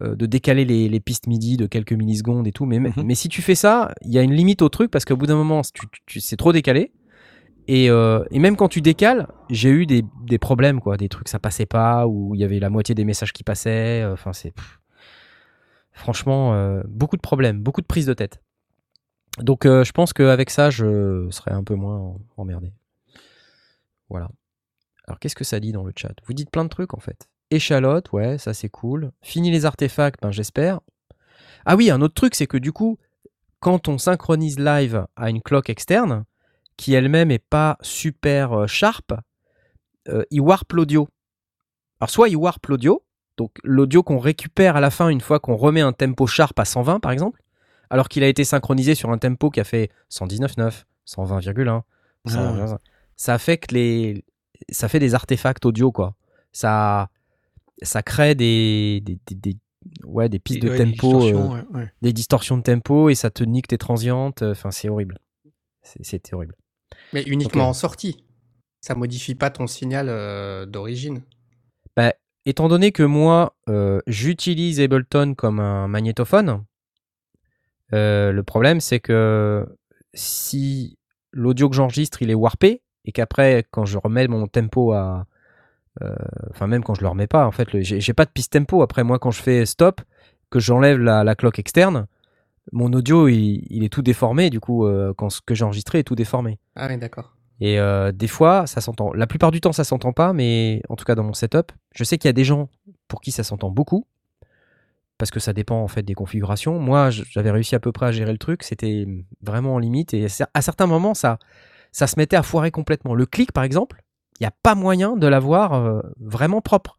Speaker 1: de décaler les, les pistes MIDI de quelques millisecondes et tout, mais,
Speaker 3: Mhm.
Speaker 1: mais si tu fais ça, il y a une limite au truc parce qu'au bout d'un moment, tu, tu- c'est trop décalé. Et, euh, et même quand tu décales, j'ai eu des, des problèmes, quoi, des trucs ça passait pas, ou il y avait la moitié des messages qui passaient. euh, c'est franchement euh, beaucoup de problèmes, beaucoup de prises de tête. Donc, euh, je pense qu'avec ça, je serais un peu moins emmerdé. Voilà. Alors qu'est-ce que ça dit dans le chat? Vous dites plein de trucs en fait. Échalote, ouais, ça c'est cool. Fini les artefacts, ben j'espère. Ah oui, un autre truc, c'est que du coup, quand on synchronise live à une clock externe, qui elle-même est pas super euh, sharp, euh, il warp l'audio. Alors soit il warp l'audio, donc l'audio qu'on récupère à la fin une fois qu'on remet un tempo sharp à 120 par exemple, alors qu'il a été synchronisé sur un tempo qui a fait 119.9, 120,1, 120,1. ça fait que les ça fait des artefacts audio quoi. Ça ça crée des, des, des- des- ouais, des pistes
Speaker 3: Et,
Speaker 1: de
Speaker 3: ouais,
Speaker 1: tempo,
Speaker 3: distorsions,
Speaker 1: euh,
Speaker 3: ouais, ouais.
Speaker 1: des distorsions de tempo et ça te nique tes transientes. Enfin, c'est horrible. C'est- C'était horrible.
Speaker 5: Mais uniquement en sortie. Ça modifie pas ton signal euh, d'origine.
Speaker 1: Bah, étant donné que moi, euh, j'utilise Ableton comme un magnétophone, euh, le problème c'est que si l'audio que j'enregistre il est warpé et qu'après quand je remets mon tempo à, euh, enfin même quand je le remets pas, en fait, j'ai pas de piste tempo. Après moi, quand je fais stop, que j'enlève la, la cloque externe, mon audio il, il est tout déformé. Du coup, euh, quand ce que j'ai enregistré est tout déformé.
Speaker 5: Ah oui, d'accord.
Speaker 1: Et euh, des fois, ça s'entend. La plupart du temps, ça s'entend pas, mais en tout cas dans mon setup, je sais qu'il y a des gens pour qui ça s'entend beaucoup, parce que ça dépend en fait des configurations. Moi, j'avais réussi à peu près à gérer le truc, c'était vraiment en limite, et à certains moments, ça, ça se mettait à foirer complètement. Le clic, par exemple, il n'y a pas moyen de l'avoir euh, vraiment propre.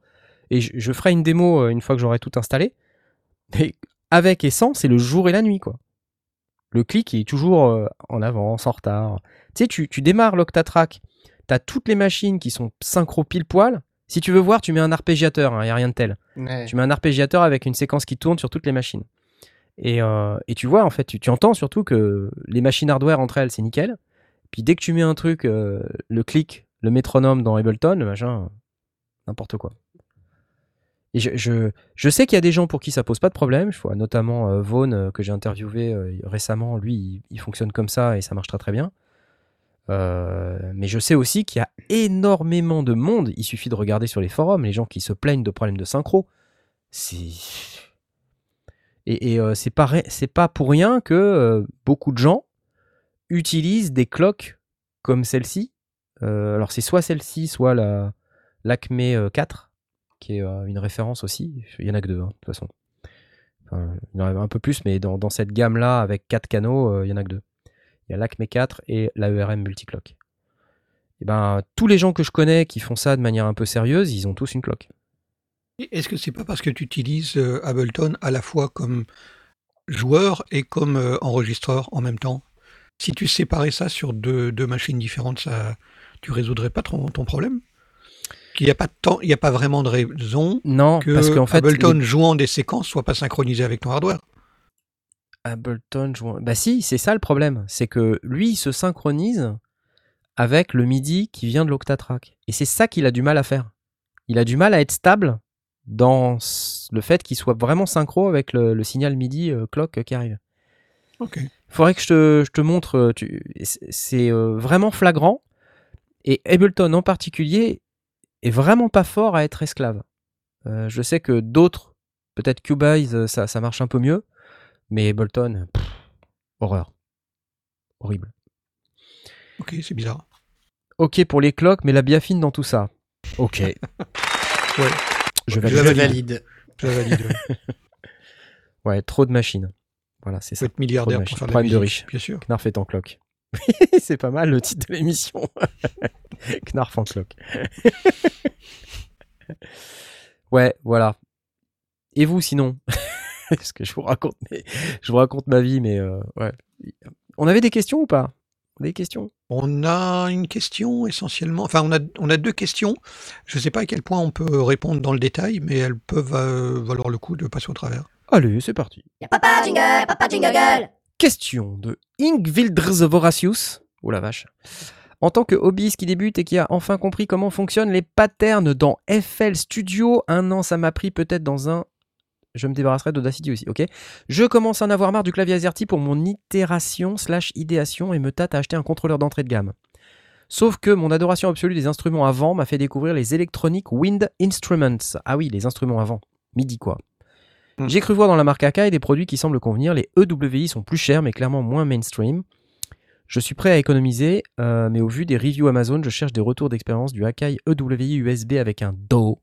Speaker 1: Et je, je ferai une démo euh, une fois que j'aurai tout installé. Mais avec et sans, c'est le jour et la nuit, quoi. Le clic est toujours euh, en avance, en retard. Tu sais, tu, tu démarres l'Octatrack, tu as toutes les machines qui sont synchro pile poil. Si tu veux voir, tu mets un arpégiateur, il n'y a rien de tel.
Speaker 5: Ouais.
Speaker 1: Tu mets un arpégiateur avec une séquence qui tourne sur toutes les machines. Et, et tu vois, en fait, tu, tu entends surtout que les machines hardware entre elles, c'est nickel. Puis dès que tu mets un truc, le clic, le métronome dans Ableton, le machin, n'importe quoi. Je, sais qu'il y a des gens pour qui ça pose pas de problème. Je vois notamment euh, Vaughn, euh, que j'ai interviewé euh, récemment. Lui, il, fonctionne comme ça et ça marche très très bien. Euh, mais je sais aussi qu'il y a énormément de monde. Il suffit de regarder sur les forums les gens qui se plaignent de problèmes de synchro. C'est et, et, euh, c'est pas pas pour rien que beaucoup de gens utilisent des cloques comme celle-ci. Euh, alors c'est soit celle-ci, soit la l'Acme euh, 4, qui est euh, une référence aussi. Il y en a que deux, hein, de toute façon. Il y en a un peu plus, mais dans, cette gamme-là, avec quatre canaux, euh, il y en a que deux. Il y a l'Acme 4 et l'AERM Multiclock. Et ben, tous les gens que je connais qui font ça de manière un peu sérieuse, ils ont tous une cloque.
Speaker 3: Est-ce que c'est pas parce que tu utilises euh, Ableton à la fois comme joueur et comme euh, enregistreur en même temps? Si tu séparais ça sur deux, deux machines différentes, ça, tu résoudrais pas ton, ton problème? Qu'il n'y a pas de temps, il n'y a pas vraiment de raison
Speaker 1: Non,
Speaker 3: que
Speaker 1: parce qu'en fait,
Speaker 3: Ableton
Speaker 1: les-
Speaker 3: jouant des séquences soit pas synchronisé avec ton hardware.
Speaker 1: Ableton jouant. Bah si, c'est ça le problème. C'est que lui, il se synchronise avec le MIDI qui vient de l'Octatrack. Et c'est ça qu'il a du mal à faire. Il a du mal à être stable dans le fait qu'il soit vraiment synchro avec le, le signal MIDI euh, clock qui arrive.
Speaker 3: Ok.
Speaker 1: Il faudrait que je te, je te montre. euh, C'est euh, vraiment flagrant. Et Ableton en particulier est vraiment pas fort à être esclave. Euh, je sais que d'autres, peut-être Cubase, euh, ça, ça marche un peu mieux. Mais Ableton, pff, horreur. Horrible.
Speaker 3: Ok, c'est bizarre.
Speaker 1: Ok pour les cloques, mais la biafine dans tout ça. Ok.
Speaker 3: Ouais,
Speaker 1: Je valide.
Speaker 5: Je
Speaker 3: valide.
Speaker 5: valide.
Speaker 3: je valide. ouais.
Speaker 1: Ouais, trop de machines. Voilà, c'est
Speaker 3: Faut
Speaker 1: ça.
Speaker 3: être milliardaire
Speaker 1: de
Speaker 3: pour faire de la
Speaker 1: de riche.
Speaker 3: bien sûr.
Speaker 1: Knarf est en cloque. c'est pas mal le titre de l'émission. Knarf en cloque. ouais, voilà. Et vous sinon? Parce que je vous raconte, mes- je vous raconte ma vie, mais euh, ouais. On avait des questions ou pas? On a Des questions?
Speaker 3: On a une question essentiellement. Enfin, on a, on a deux questions. Je ne sais pas à quel point on peut répondre dans le détail, mais elles peuvent euh, valoir le coup de passer au travers.
Speaker 1: Allez, c'est parti.
Speaker 6: Papa jingle, papa jingle
Speaker 1: Question de Ingvildrs Voratius. Oh la vache. En tant que hobbyiste qui débute et qui a enfin compris comment fonctionnent les patterns dans FL Studio, un an ça m'a pris peut-être dans un... Je me débarrasserai d'Audacity aussi, ok Je commence à en avoir marre du clavier AZERTY pour mon itération slash idéation et me tâte à acheter un contrôleur d'entrée de gamme. Sauf que mon adoration absolue des instruments avant m'a fait découvrir les Electronic Wind Instruments. Ah oui, les instruments avant. MIDI quoi.
Speaker 3: Hmm.
Speaker 1: J'ai cru voir dans la marque Akai des produits qui semblent convenir. Les EWI sont plus chers mais clairement moins mainstream. Je suis prêt à économiser, euh, mais au vu des reviews Amazon, je cherche des retours d'expérience du Akai EWI USB avec un DO.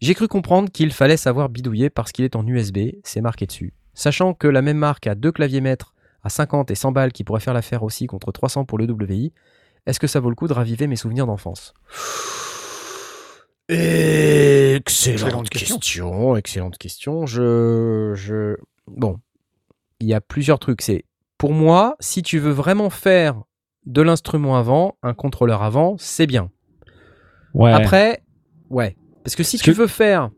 Speaker 1: J'ai cru comprendre qu'il fallait savoir bidouiller parce qu'il est en USB, c'est marqué dessus. Sachant que la même marque a deux claviers maîtres à 50 et 100 balles qui pourraient faire l'affaire aussi contre 300 pour le WI, est-ce que ça vaut le coup de raviver mes souvenirs d'enfance? Excellente,
Speaker 3: Excellente
Speaker 1: question.
Speaker 3: question.
Speaker 1: excellente question. Je, je, bon, il y a plusieurs trucs. C'est pour moi, si tu veux vraiment faire de l'instrument avant, un contrôleur avant, c'est bien.
Speaker 2: Ouais.
Speaker 1: Après, ouais, parce que si
Speaker 2: Parce
Speaker 1: tu
Speaker 2: que-
Speaker 1: veux faire,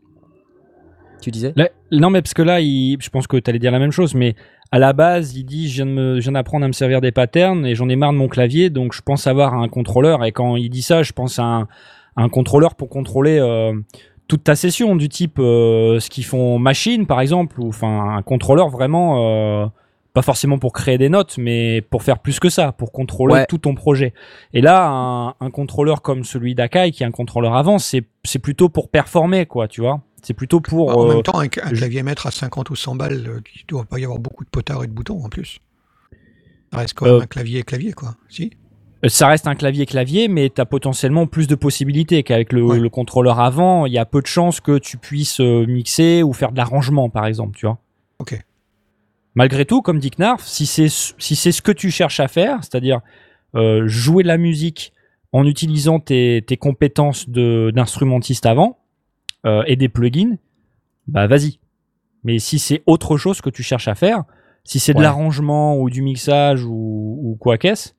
Speaker 1: tu disais,
Speaker 2: Là- non, mais parce que là, il- je pense que tu allais dire la même chose, mais à la base, il dit je viens, de me- je viens d'apprendre à me servir des patterns et j'en ai marre de mon clavier, donc je pense avoir un contrôleur. Et quand il dit ça, je pense à un, un contrôleur pour contrôler euh, toute ta session, du type euh, ce qu'ils font machine, par exemple, ou enfin un contrôleur vraiment. euh, pas forcément pour créer des notes, mais pour faire plus que ça, pour contrôler
Speaker 1: Ouais.
Speaker 2: tout ton projet. Et là, un, un contrôleur comme celui d'Akai, qui est un contrôleur avant, c'est c'est plutôt pour performer, quoi, tu vois. C'est plutôt pour.
Speaker 3: en
Speaker 2: euh,
Speaker 3: même temps, un, un clavier maître à 50 ou 100 balles, il doit pas y avoir beaucoup de potards et de boutons en plus. Ça reste quand même
Speaker 2: Euh,
Speaker 3: un clavier clavier quoi. Si?
Speaker 2: Euh, ça reste un clavier-clavier, mais tu as potentiellement plus de possibilités qu'avec le,
Speaker 3: Ouais.
Speaker 2: le contrôleur avant. Il y a peu de chances que tu puisses euh, mixer ou faire de l'arrangement, par exemple, tu vois.
Speaker 3: Ok.
Speaker 2: Malgré tout, comme dit Knarf, si c'est si c'est ce que tu cherches à faire, c'est-à-dire euh, jouer de la musique en utilisant tes, tes compétences de- d'instrumentiste avant euh, et des plugins, bah vas-y. Mais si c'est autre chose que tu cherches à faire, si c'est de
Speaker 1: Ouais.
Speaker 2: l'arrangement ou du mixage ou, ou quoi qu'est-ce,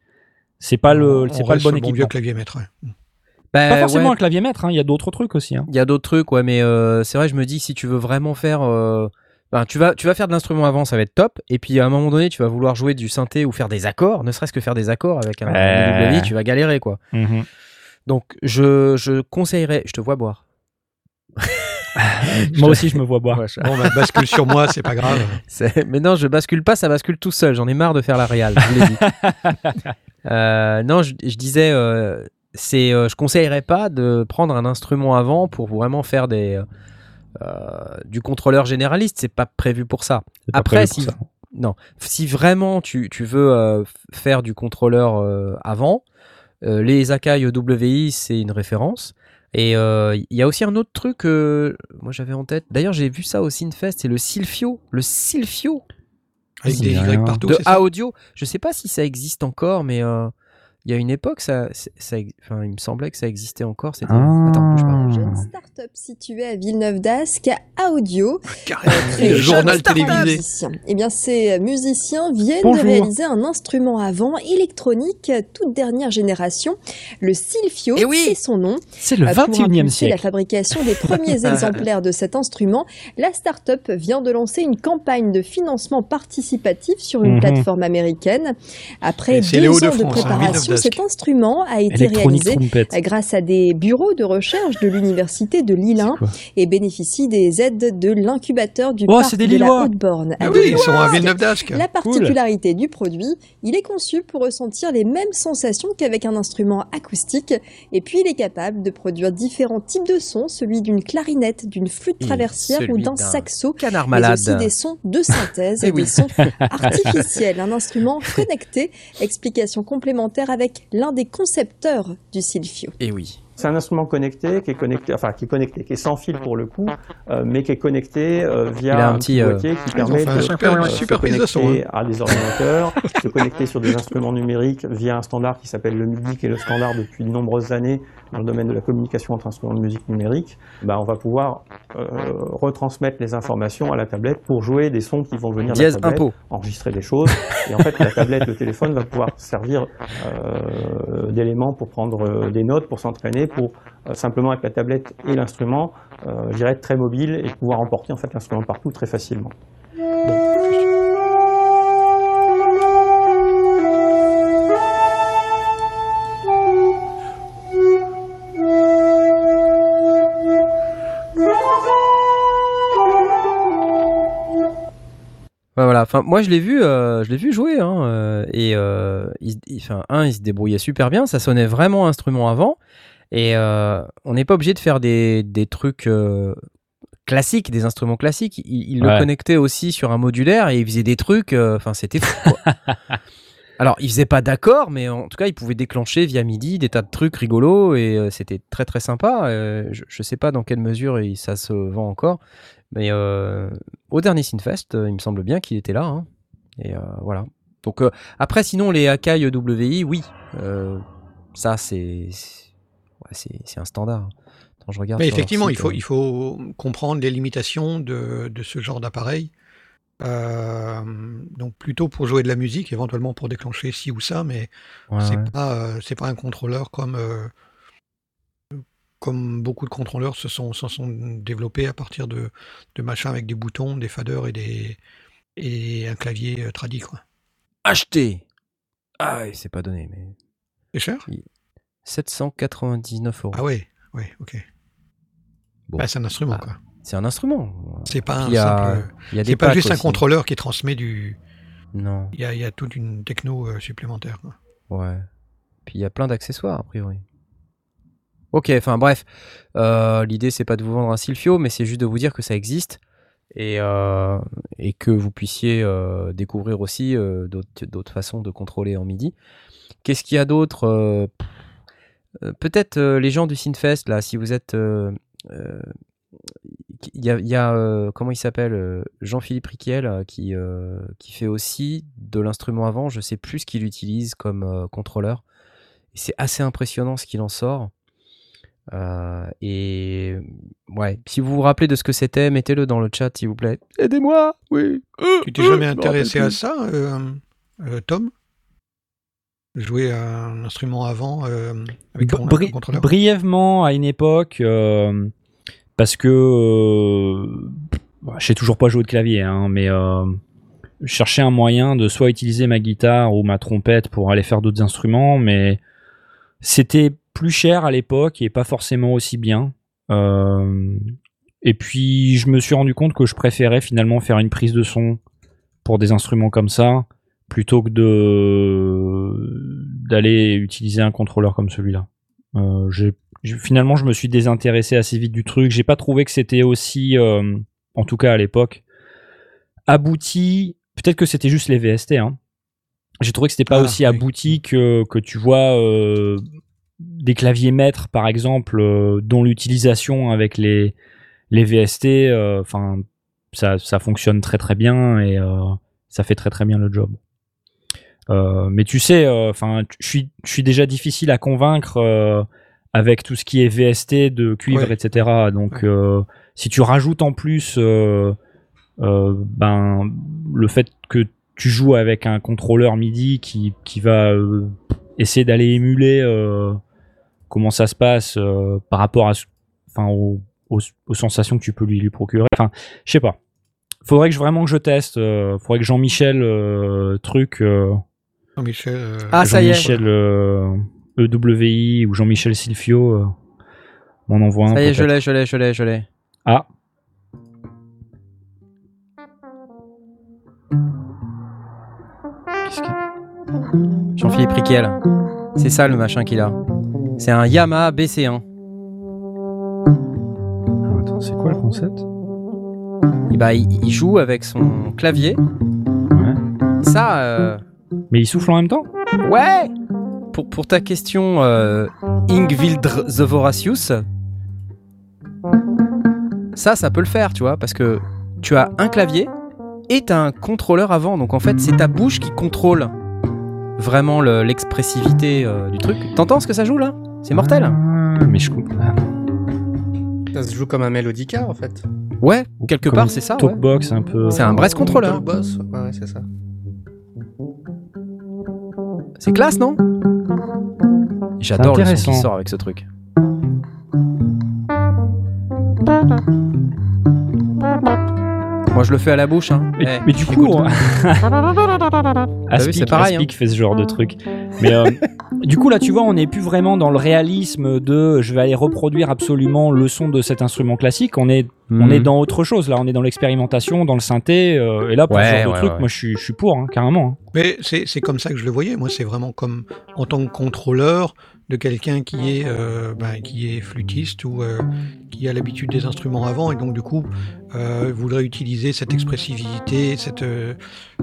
Speaker 2: c'est pas le c'est pas le bon
Speaker 3: sur vieux
Speaker 2: équipement.
Speaker 3: clavier maître. ouais.
Speaker 1: Bah,
Speaker 2: Pas forcément
Speaker 1: ouais,
Speaker 2: un clavier maître, hein, il y a d'autres trucs aussi. Hein.
Speaker 1: Il y a d'autres trucs, ouais, mais euh, c'est vrai, je me dis, si tu veux vraiment faire. euh, ben, tu, vas, tu vas faire de l'instrument avant, ça va être top. Et puis à un moment donné, tu vas vouloir jouer du synthé ou faire des accords, ne serait-ce que faire des accords avec un
Speaker 2: Ouais.
Speaker 1: WI, tu vas galérer, quoi.
Speaker 2: Mhm.
Speaker 1: Donc je, je conseillerais. Je te vois boire.
Speaker 2: Moi aussi, je me vois boire.
Speaker 1: Ouais, je-
Speaker 3: Bon, bah, bascule sur moi, c'est pas grave.
Speaker 1: C'est- Mais non, je bascule pas, ça bascule tout seul. J'en ai marre de faire la réal. Je vous l'ai dit. Euh, non, je, je disais, euh, c'est, euh, je conseillerais pas de prendre un instrument avant pour vraiment faire des euh, du contrôleur généraliste. C'est pas prévu pour ça. Après, si,
Speaker 2: ça.
Speaker 1: non, si vraiment tu, tu veux faire du contrôleur avant, les Akai EWI, c'est une référence. Et il y a aussi un autre truc que moi j'avais en tête. D'ailleurs, j'ai vu ça au Synfest, c'est le Silfio. Le Silfio
Speaker 3: Avec des Y partout,
Speaker 1: de
Speaker 3: ça?
Speaker 1: A Audio. Je sais pas si ça existe encore, mais euh, il y a une époque, ça, ça, enfin, il me semblait que ça existait encore. C'était.
Speaker 2: Ah.
Speaker 1: Attends, bouge pas.
Speaker 7: Jeune start-up située à Villeneuve d'Ascq, à Audio.
Speaker 3: Carrément, le journal télévisé.
Speaker 7: Eh bien, ces musiciens viennent
Speaker 2: Bonjour.
Speaker 7: de réaliser un instrument avant électronique toute dernière génération, le Silfio,
Speaker 1: Eh oui
Speaker 7: c'est son nom.
Speaker 2: C'est le
Speaker 7: Euh, Pour
Speaker 2: 21e
Speaker 7: impulser la
Speaker 2: siècle.
Speaker 7: fabrication des premiers exemplaires de cet instrument, la start-up vient de lancer une campagne de financement participatif sur une
Speaker 2: Mhm.
Speaker 7: plateforme américaine. Après deux ans de
Speaker 3: hein,
Speaker 7: préparation, Cet instrument a été réalisé
Speaker 2: trompette.
Speaker 7: grâce à des bureaux de recherche de l'université de Lille 1
Speaker 2: C'est quoi
Speaker 7: et bénéficie des aides de l'incubateur du
Speaker 2: Oh,
Speaker 7: parc de la. Haute-Borne.
Speaker 3: Ah
Speaker 7: à
Speaker 3: oui, ils sont à Villeneuve d'Ascq.
Speaker 7: La particularité du produit, il est conçu pour ressentir les mêmes sensations qu'avec un instrument acoustique, et puis il est capable de produire différents types de sons, celui d'une clarinette, d'une flûte traversière ou d'un saxo,
Speaker 1: Canard
Speaker 7: mais
Speaker 1: malade.
Speaker 7: aussi des sons de synthèse
Speaker 1: Eh
Speaker 7: et
Speaker 1: oui.
Speaker 7: des sons artificiels. Un instrument connecté. Explication complémentaire avec l'un des concepteurs du Silfio.
Speaker 1: Et oui.
Speaker 8: C'est un instrument connecté, qui est connecté, enfin qui est connecté, qui est sans fil pour le coup, euh, mais qui est connecté euh, via
Speaker 1: un petit, euh,
Speaker 8: boîtier qui
Speaker 3: ont
Speaker 8: permet de
Speaker 3: super-
Speaker 8: euh,
Speaker 3: super
Speaker 8: se connecter
Speaker 3: son,
Speaker 8: à des ordinateurs, se connecter sur des instruments numériques via un standard qui s'appelle le MIDI, qui est le standard depuis de nombreuses années dans le domaine de la communication entre instruments de musique numérique. Bah, on va pouvoir euh, retransmettre les informations à la tablette pour jouer des sons qui vont venir de la tablette
Speaker 1: impôt.
Speaker 8: enregistrer des choses. Et en fait, la tablette, le téléphone va pouvoir servir euh, d'élément pour prendre euh, des notes, pour s'entraîner, pour euh, simplement avec la tablette et l'instrument, euh, je dirais être très mobile et pouvoir emporter en fait l'instrument partout très facilement.
Speaker 1: Enfin, moi, je l'ai vu, euh, je l'ai vu jouer, hein, euh, et euh, il, il- enfin, un, il se débrouillait super bien. Ça sonnait vraiment instrument avant, et on n'est pas obligé de faire des, des trucs classiques, des instruments classiques. Il, il
Speaker 2: Ouais.
Speaker 1: le connectait aussi sur un modulaire et il faisait des trucs. Enfin, c'était fou. quoi. Alors, il faisait pas d'accord, mais en tout cas, il pouvait déclencher via MIDI des tas de trucs rigolos et euh, c'était très très sympa. Euh, je, je sais pas dans quelle mesure ça se vend encore, mais euh, au dernier Synfest, euh, il me semble bien qu'il était là. hein. Et euh, voilà. Donc après, sinon les Akai WI, oui, ça c'est c'est- un standard. Attends, je regarde.
Speaker 3: Mais effectivement, il faut, il faut comprendre les limitations de, de ce genre d'appareil. Euh, donc plutôt pour jouer de la musique, éventuellement pour déclencher ci ou ça, mais
Speaker 1: Ouais,
Speaker 3: c'est
Speaker 1: ouais.
Speaker 3: pas euh, c'est pas un contrôleur comme euh, comme beaucoup de contrôleurs se sont se sont développés à partir de, de machins avec des boutons, des faders et des et un clavier euh, tradi quoi.
Speaker 1: Acheter. Ah, c'est pas donné, mais
Speaker 3: C'est cher?
Speaker 1: 799 euros.
Speaker 3: Ah ouais, ouais, ok.
Speaker 1: Bon.
Speaker 3: Bah, c'est un instrument
Speaker 1: Ah,
Speaker 3: quoi.
Speaker 1: C'est un instrument.
Speaker 3: C'est pas un
Speaker 1: y a,
Speaker 3: simple.
Speaker 1: il y a des
Speaker 3: pas juste un contrôleur qui transmet du.
Speaker 1: Non.
Speaker 3: Il y a, il y a toute une techno euh, supplémentaire. quoi.
Speaker 1: Ouais. Puis il y a plein d'accessoires, a priori. Ok, enfin bref. Euh, L'idée, c'est pas de vous vendre un Silphio, mais c'est juste de vous dire que ça existe et, euh, que vous puissiez euh, découvrir aussi d'autres façons de contrôler en MIDI. Qu'est-ce qu'il y a d'autre Peut-être les gens du Synfest, là, si vous êtes. il y a, comment il s'appelle Jean-Philippe Riquel euh, qui, qui fait aussi de l'instrument avant. Je sais plus ce qu'il utilise comme contrôleur. C'est assez impressionnant ce qu'il en sort. Euh, et ouais, si vous vous rappelez de ce que c'était, mettez-le dans le chat s'il vous plaît. Aidez-moi, oui.
Speaker 3: Tu t'es jamais intéressé à ça, euh, euh, Tom? Jouer à un instrument avant euh, avec un,
Speaker 2: Bri-
Speaker 3: contrôleur
Speaker 2: brièvement à une époque, euh, parce que euh, bah, je sais toujours pas jouer de clavier, hein, mais euh, je cherchais un moyen de soit utiliser ma guitare ou ma trompette pour aller faire d'autres instruments, mais c'était plus cher à l'époque et pas forcément aussi bien. Euh, et puis je me suis rendu compte que je préférais finalement faire une prise de son pour des instruments comme ça plutôt que de d'aller utiliser un contrôleur comme celui-là. Euh, finalement, je me suis désintéressé assez vite du truc. J'ai pas trouvé que c'était aussi, euh, en tout cas à l'époque, abouti. Peut-être que c'était juste les VST. Hein. J'ai trouvé que c'était pas
Speaker 3: Ah,
Speaker 2: aussi
Speaker 3: oui.
Speaker 2: abouti que, que tu vois euh, des claviers maîtres, par exemple, euh, dont l'utilisation avec les, les VST, euh, enfin, ça, ça fonctionne très très bien et euh, ça fait très très bien le job. Mais tu sais, enfin, je suis, je suis déjà difficile à convaincre avec tout ce qui est VST de cuivre,
Speaker 3: Ouais.
Speaker 2: etc. Donc,
Speaker 3: Ouais.
Speaker 2: si tu rajoutes en plus, ben, le fait que tu joues avec un contrôleur MIDI qui, qui va essayer d'aller émuler euh, comment ça se passe euh, par rapport à, enfin, aux, aux- aux sensations que tu peux lui, lui procurer. Enfin, je sais pas. Faudrait que je, vraiment que je teste. euh, faudrait que Jean-Michel euh, truc. euh,
Speaker 3: Jean-Michel. euh,
Speaker 1: Ah, ça y est.
Speaker 2: Jean-Michel EWI ou Jean-Michel Silfio euh, m'en envoie un.
Speaker 1: Ça y est, je l'ai, je l'ai, je l'ai, je l'ai.
Speaker 2: Ah,
Speaker 1: Jean-Philippe Riquel. C'est ça le machin qu'il a. C'est un Yamaha BC1.
Speaker 2: Ah, Attends, c'est quoi le concept?
Speaker 1: Et bah, il, il joue avec son clavier.
Speaker 2: Ouais.
Speaker 1: Ça, euh,
Speaker 2: Mais il souffle en même temps?
Speaker 1: Ouais. Pour, pour ta question, euh, Ingvildr the Voracious, ça, ça peut le faire, tu vois, parce que tu as un clavier et tu as un contrôleur avant. Donc en fait, c'est ta bouche qui contrôle vraiment le- l'expressivité euh, du truc. T'entends ce que ça joue là? C'est mortel.
Speaker 2: Ah, mais je comprends. Ah,
Speaker 5: Ça se joue comme un mélodica en fait.
Speaker 1: Ouais, quelque
Speaker 2: Comme
Speaker 1: part, c'est ça. ouais.
Speaker 2: Talkbox un peu.
Speaker 1: C'est un Brest contrôleur.
Speaker 5: Le boss, ouais, ouais, c'est ça.
Speaker 1: C'est classe, non? J'adore le son qui sort avec ce truc. Moi, je le fais à la bouche. Hein.
Speaker 2: Mais,
Speaker 1: Eh,
Speaker 2: mais du coup, on- Aspic,
Speaker 1: c'est pareil,
Speaker 2: Aspic fait ce genre de truc. Mais euh, du coup, là, tu vois, on n'est plus vraiment dans le réalisme de je vais aller reproduire absolument le son de cet instrument classique. On est On
Speaker 1: Mhm.
Speaker 2: est dans autre chose là, on est dans l'expérimentation, dans le synthé, euh, et là pour
Speaker 1: Ouais,
Speaker 2: ce genre de
Speaker 1: ouais,
Speaker 2: truc,
Speaker 1: ouais.
Speaker 2: moi je suis, pour, hein, carrément. hein.
Speaker 3: Mais c'est c'est comme ça que je le voyais. Moi, c'est vraiment comme en tant que contrôleur de quelqu'un qui est euh, ben, qui est flûtiste ou euh, qui a l'habitude des instruments avant et donc du coup euh, voudrait utiliser cette expressivité, cette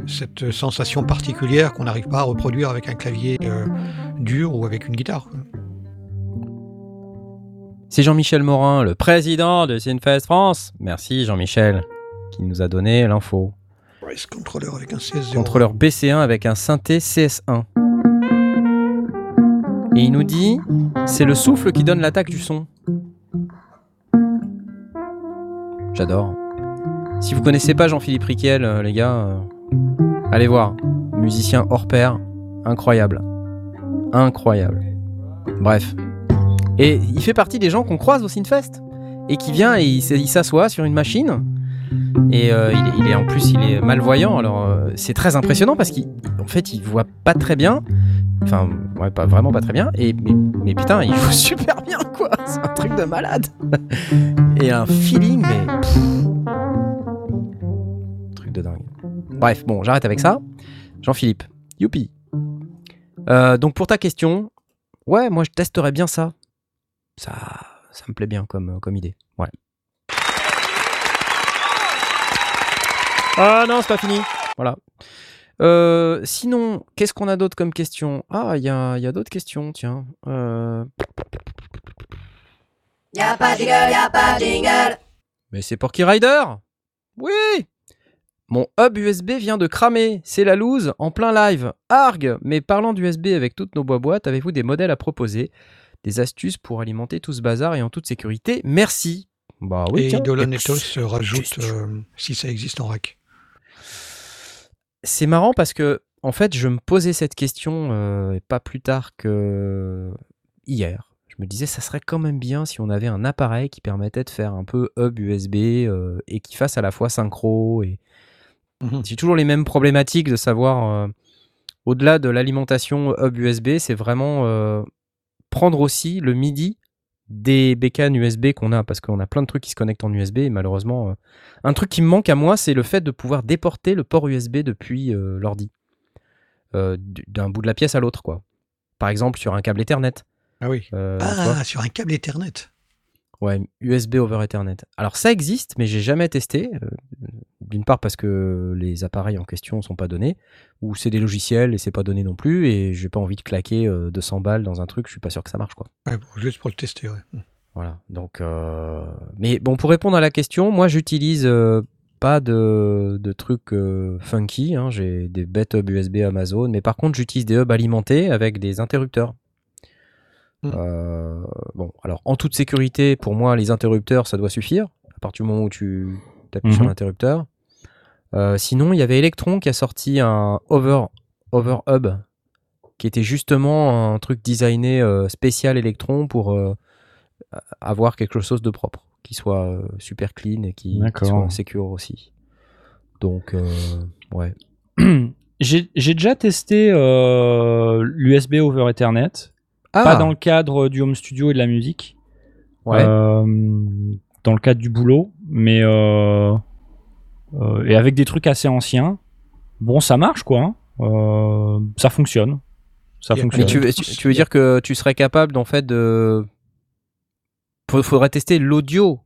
Speaker 3: cette sensation particulière qu'on n'arrive pas à reproduire avec un clavier euh, dur ou avec une guitare. quoi.
Speaker 1: C'est Jean-Michel Morin, le président de Synfest France. Merci Jean-Michel, qui nous a donné l'info.
Speaker 3: Voice controller avec un CS0.
Speaker 1: Contrôleur BC1 avec un synthé CS1. Et il nous dit, c'est le souffle qui donne l'attaque du son. J'adore. Si vous connaissez pas Jean-Philippe Riquel, euh, les gars, euh, allez voir. Musicien hors pair, incroyable. Incroyable. Bref. Et il fait partie des gens qu'on croise au Synfest. Et qui vient et il s'assoit sur une machine. Et euh, il, est, en plus, il est malvoyant. Alors, euh, c'est très impressionnant parce qu'en fait, il voit pas très bien. Enfin, ouais, pas vraiment pas très bien. Et mais, putain, il joue super bien, quoi. C'est un truc de malade. Et un feeling, mais truc de dingue. Bref, bon, j'arrête avec ça. Jean-Philippe, youpi. Euh, donc pour ta question, ouais, moi je testerais bien ça. Ça, ça me plaît bien comme, comme idée. Ouais. Ah non, c'est pas fini. Voilà. Euh, sinon, qu'est-ce qu'on a d'autre comme question? Ah, il y a, y a d'autres questions, tiens. Euh,
Speaker 6: Y'a pas de jingle, y'a pas de jingle.
Speaker 1: Mais c'est Porky Rider Oui Mon hub USB vient de cramer, c'est la loose, en plein live. Arg Mais parlant d'USB avec toutes nos boîtes, avez-vous des modèles à proposer? Des astuces pour alimenter tout ce bazar et en toute sécurité Merci Bah oui,
Speaker 3: et
Speaker 1: tiens.
Speaker 3: Euh, rajoute
Speaker 1: Question.
Speaker 3: euh, si ça existe en rack.
Speaker 1: C'est marrant parce que, en fait, je me posais cette question euh, pas plus tard que hier. Je me disais, ça serait quand même bien si on avait un appareil qui permettait de faire un peu hub USB euh, et qui fasse à la fois synchro. Et
Speaker 3: Mhm.
Speaker 1: j'ai toujours les mêmes problématiques de savoir, euh, au-delà de l'alimentation hub USB, c'est vraiment euh, prendre aussi le MIDI des bécanes USB qu'on a parce qu'on a plein de trucs qui se connectent en USB et malheureusement euh, un truc qui me manque à moi c'est le fait de pouvoir déporter le port USB depuis euh, l'ordi Euh, d'un bout de la pièce à l'autre quoi par exemple sur un câble Ethernet
Speaker 3: Ah oui.
Speaker 1: Euh,
Speaker 3: Ah, sur un câble Ethernet.
Speaker 1: Ouais, USB over Ethernet. Alors ça existe, mais j'ai jamais testé. euh, D'une part parce que les appareils en question sont pas donnés, ou c'est des logiciels et c'est pas donné non plus, et j'ai pas envie de claquer euh, 200 balles dans un truc, je suis pas sûr que ça marche quoi.
Speaker 3: Ouais, bon, juste pour le tester, ouais.
Speaker 1: Voilà. Donc, euh, mais bon, pour répondre à la question, moi j'utilise euh, pas de, de trucs euh, funky. hein, J'ai des bêtes hubs USB Amazon, mais par contre j'utilise des hubs alimentés avec des interrupteurs.
Speaker 3: Mm.
Speaker 1: Euh, bon, alors en toute sécurité, pour moi, les interrupteurs, ça doit suffire. À partir du moment où tu appuies sur
Speaker 2: Mhm.
Speaker 1: l'interrupteur. Euh, sinon, il y avait Electron qui a sorti un over, over hub, qui était justement un truc designé euh, spécial Electron pour avoir quelque chose de propre, qui soit super clean et qui, qui soit secure aussi. Donc, ouais.
Speaker 2: J'ai déjà testé l'USB over Ethernet,
Speaker 1: Ah,
Speaker 2: pas dans le cadre du home studio et de la musique,
Speaker 1: ouais.
Speaker 2: euh, dans le cadre du boulot, mais euh, euh, et avec des trucs assez anciens. Bon, ça marche quoi, hein. Euh, ça fonctionne, ça fonctionne.
Speaker 1: Mais tu, veux- tu, tu veux dire que tu serais capable, en fait, de. Faudrait tester l'audio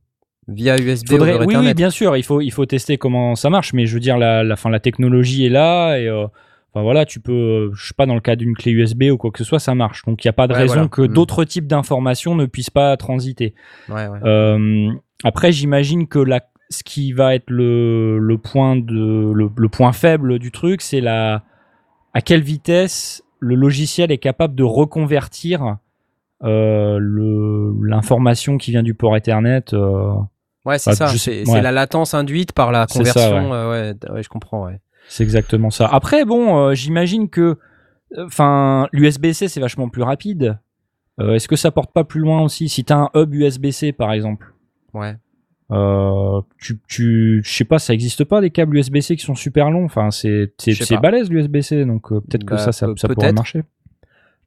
Speaker 1: via USB
Speaker 2: Faudrait-
Speaker 1: over
Speaker 2: oui, oui, bien sûr, il faut, il faut tester comment ça marche, mais je veux dire, la, la, fin, la technologie est là, et euh, enfin, voilà, tu peux, euh, je sais pas, dans le cas d'une clé USB ou quoi que ce soit, ça marche. Donc il n'y a pas de
Speaker 1: Ouais,
Speaker 2: raison
Speaker 1: voilà.
Speaker 2: que
Speaker 1: Mm.
Speaker 2: d'autres types d'informations ne puissent pas transiter.
Speaker 1: Ouais, ouais.
Speaker 2: Euh, après, j'imagine que la, ce qui va être le, le, point de, le, le point faible du truc, c'est la, à quelle vitesse le logiciel est capable de reconvertir euh, le- l'information qui vient du port Ethernet. euh,
Speaker 1: Ouais, c'est
Speaker 2: bah,
Speaker 1: ça. C'est la latence induite par la
Speaker 2: C'est ça,
Speaker 1: conversion. euh, ouais. d- ouais, je comprends. Ouais.
Speaker 2: C'est exactement ça. Après, bon, euh, j'imagine que, enfin, l'USB-C c'est vachement plus rapide. Euh, Est-ce que ça porte pas plus loin aussi? Si t'as un hub USB-C par exemple,
Speaker 1: Ouais.
Speaker 2: euh, tu, tu, je sais pas, ça existe pas des câbles USB-C qui sont super longs. Enfin, c'est, c'est, balèze l'USB-C, donc euh, peut-être que
Speaker 1: Bah,
Speaker 2: ça, ça,
Speaker 1: peut-
Speaker 2: ça pourrait marcher.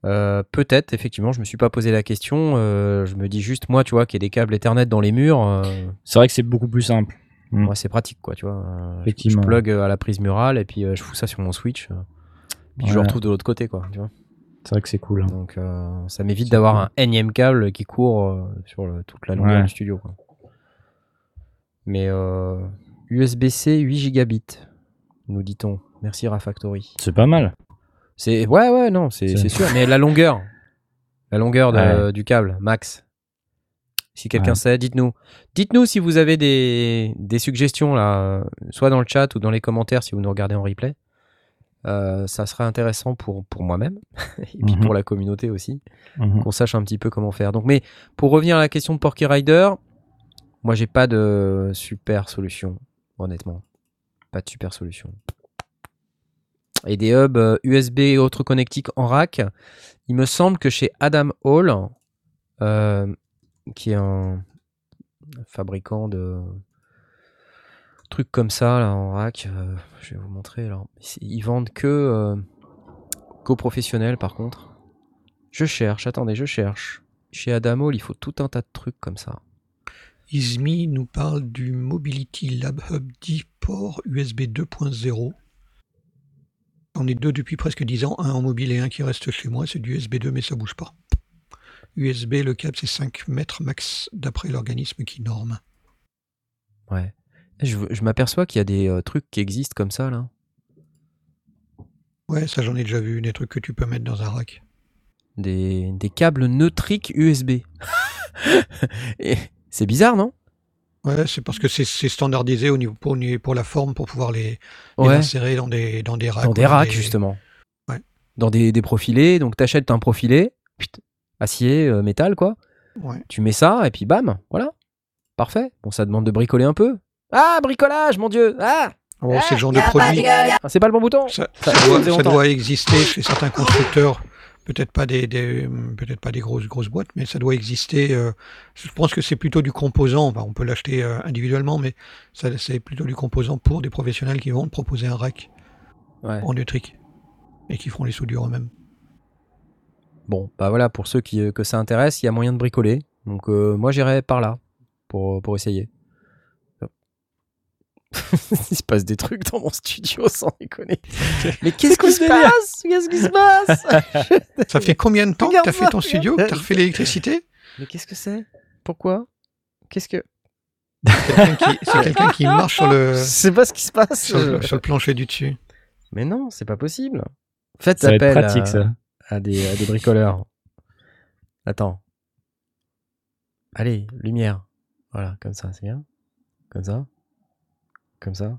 Speaker 1: Euh, Peut-être, effectivement, je me suis pas posé la question. euh, je me dis juste, moi, tu vois, qu'il y a des câbles Ethernet dans les murs, euh,
Speaker 2: C'est vrai que c'est beaucoup plus simple. Mm.
Speaker 1: ouais, c'est pratique, quoi, tu vois. Euh, je- plug à la prise murale et puis euh, je fous ça sur mon switch. euh, puis je le retrouve de l'autre côté, quoi, tu vois.
Speaker 2: C'est vrai que c'est cool. hein.
Speaker 1: Donc euh, ça m'évite d'avoir un énième câble qui court euh, sur le- toute la longueur
Speaker 2: Ouais.
Speaker 1: du studio. quoi. Mais euh, USB-C 8 gigabits, nous dit-on. Merci Rafactory.
Speaker 2: C'est pas mal.
Speaker 1: C'est ouais ouais non c'est sûr. Mais la longueur, la longueur de-
Speaker 2: Ouais.
Speaker 1: du câble max. Si quelqu'un
Speaker 2: Ouais.
Speaker 1: sait, dites-nous. Dites-nous si vous avez des, des suggestions là, euh, soit dans le chat ou dans les commentaires si vous nous regardez en replay. Euh, ça serait intéressant pour, pour moi-même et puis
Speaker 2: Mhm.
Speaker 1: pour la communauté aussi
Speaker 2: Mhm.
Speaker 1: qu'on sache un petit peu comment faire. Donc, mais pour revenir à la question de Porky Rider, moi j'ai pas de super solution, honnêtement. Pas de super solution. Et des hubs euh, USB et autres connectiques en rack, il me semble que chez Adam Hall, euh, qui est un fabricant de trucs comme ça là, en rack, euh, je vais vous montrer. Alors, ils vendent que euh, qu'aux professionnels par contre. Je cherche, attendez, je cherche. Chez Adamol, il faut tout un tas de trucs comme ça.
Speaker 3: Ismi nous parle du Mobility Lab Hub 10 port USB 2.0. On est deux depuis presque 10 ans, un en mobile et un qui reste chez moi, c'est du USB 2 mais ça bouge pas. USB, le câble c'est 5 mètres max d'après l'organisme qui norme.
Speaker 1: Ouais. Je, je m'aperçois qu'il y a des euh, trucs qui existent comme ça là.
Speaker 3: Ouais, ça j'en ai déjà vu, des trucs que tu peux mettre dans un rack.
Speaker 1: Des, des câbles neutriques USB. C'est bizarre, non?
Speaker 3: Ouais, c'est parce que c'est standardisé au niveau pour, pour la forme pour pouvoir les, insérer dans des, dans des racks.
Speaker 1: Dans des racks, justement.
Speaker 3: Ouais.
Speaker 1: Dans des, des profilés. Donc, t'achètes un profilé, acier, euh, métal, quoi.
Speaker 3: Ouais.
Speaker 1: Tu mets ça, et puis bam, voilà. Parfait. Bon, ça demande de bricoler un peu. Ah, bricolage, mon dieu Ah
Speaker 3: Oh, c'est le genre de
Speaker 6: de
Speaker 3: produit.
Speaker 1: Ah, C'est pas le bon bouton
Speaker 3: Ça,
Speaker 1: Ça-
Speaker 3: ça
Speaker 1: ça
Speaker 3: doit, ça exister chez certains constructeurs, peut-être pas des, des- peut-être pas des grosses grosses boîtes, mais ça doit exister. euh, je pense que c'est plutôt du composant. Enfin, on peut l'acheter euh, individuellement, mais c'est plutôt du composant pour des professionnels qui vont te proposer un rack
Speaker 1: Ouais.
Speaker 3: en neutrique et qui feront les soudures eux-mêmes.
Speaker 1: Bon, bah voilà, pour ceux qui, euh, que ça intéresse, il y a moyen de bricoler. Donc euh, moi j'irai par là pour, pour essayer. il se passe des trucs dans mon studio sans déconner. Mais qu'est-ce qui se passe? Qu'est-ce qui se passe?
Speaker 3: Ça fait combien de temps que
Speaker 1: Regarde
Speaker 3: tu as fait ton studio, que tu as refait l'électricité?
Speaker 1: Mais qu'est-ce que c'est? Pourquoi? Qu'est-ce que
Speaker 3: Quelqu'un qui- C'est quelqu'un qui marche sur le,
Speaker 1: Je sais pas ce qui se passe.
Speaker 3: sur le, sur le plancher du dessus.
Speaker 1: Mais non, c'est pas possible. Faites
Speaker 2: Ça va être
Speaker 1: appel
Speaker 2: pratique,
Speaker 1: à,
Speaker 2: ça.
Speaker 1: À des, à des bricoleurs. Attends. Allez, lumière. Voilà, comme ça, c'est bien. Comme ça. Comme ça.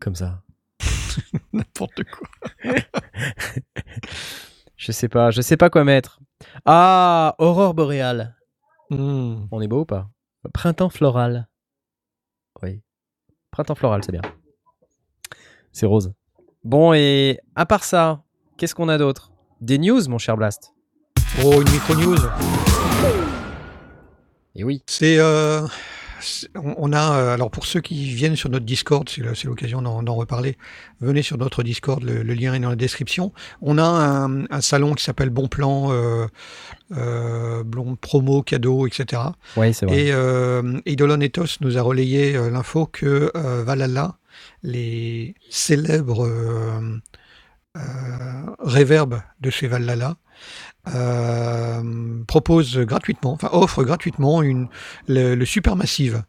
Speaker 1: Comme ça.
Speaker 3: N'importe quoi.
Speaker 1: Je sais pas, je sais pas quoi mettre. Ah, aurore boréale.
Speaker 3: Hmm.
Speaker 1: On est beau ou pas? Printemps floral. Oui. Printemps floral, c'est bien. C'est rose. Bon, et à part ça, qu'est-ce qu'on a d'autre? Des news, mon cher Blast
Speaker 3: Oh, une micro-news.
Speaker 1: Et oui.
Speaker 3: C'est, euh, on a, euh, alors pour ceux qui viennent sur notre Discord, c'est l'occasion d'en reparler, venez sur notre Discord, le, le lien est dans la description. On a un, un salon qui s'appelle Bon Plan, euh, euh, Promo, cadeau, etc.
Speaker 1: Oui, c'est vrai.
Speaker 3: Et euh, Eidolon Ethos nous a relayé l'info que Valhalla, les célèbres euh, reverbs de chez Valhalla, euh, propose gratuitement, enfin offre gratuitement une, le, le Supermassive.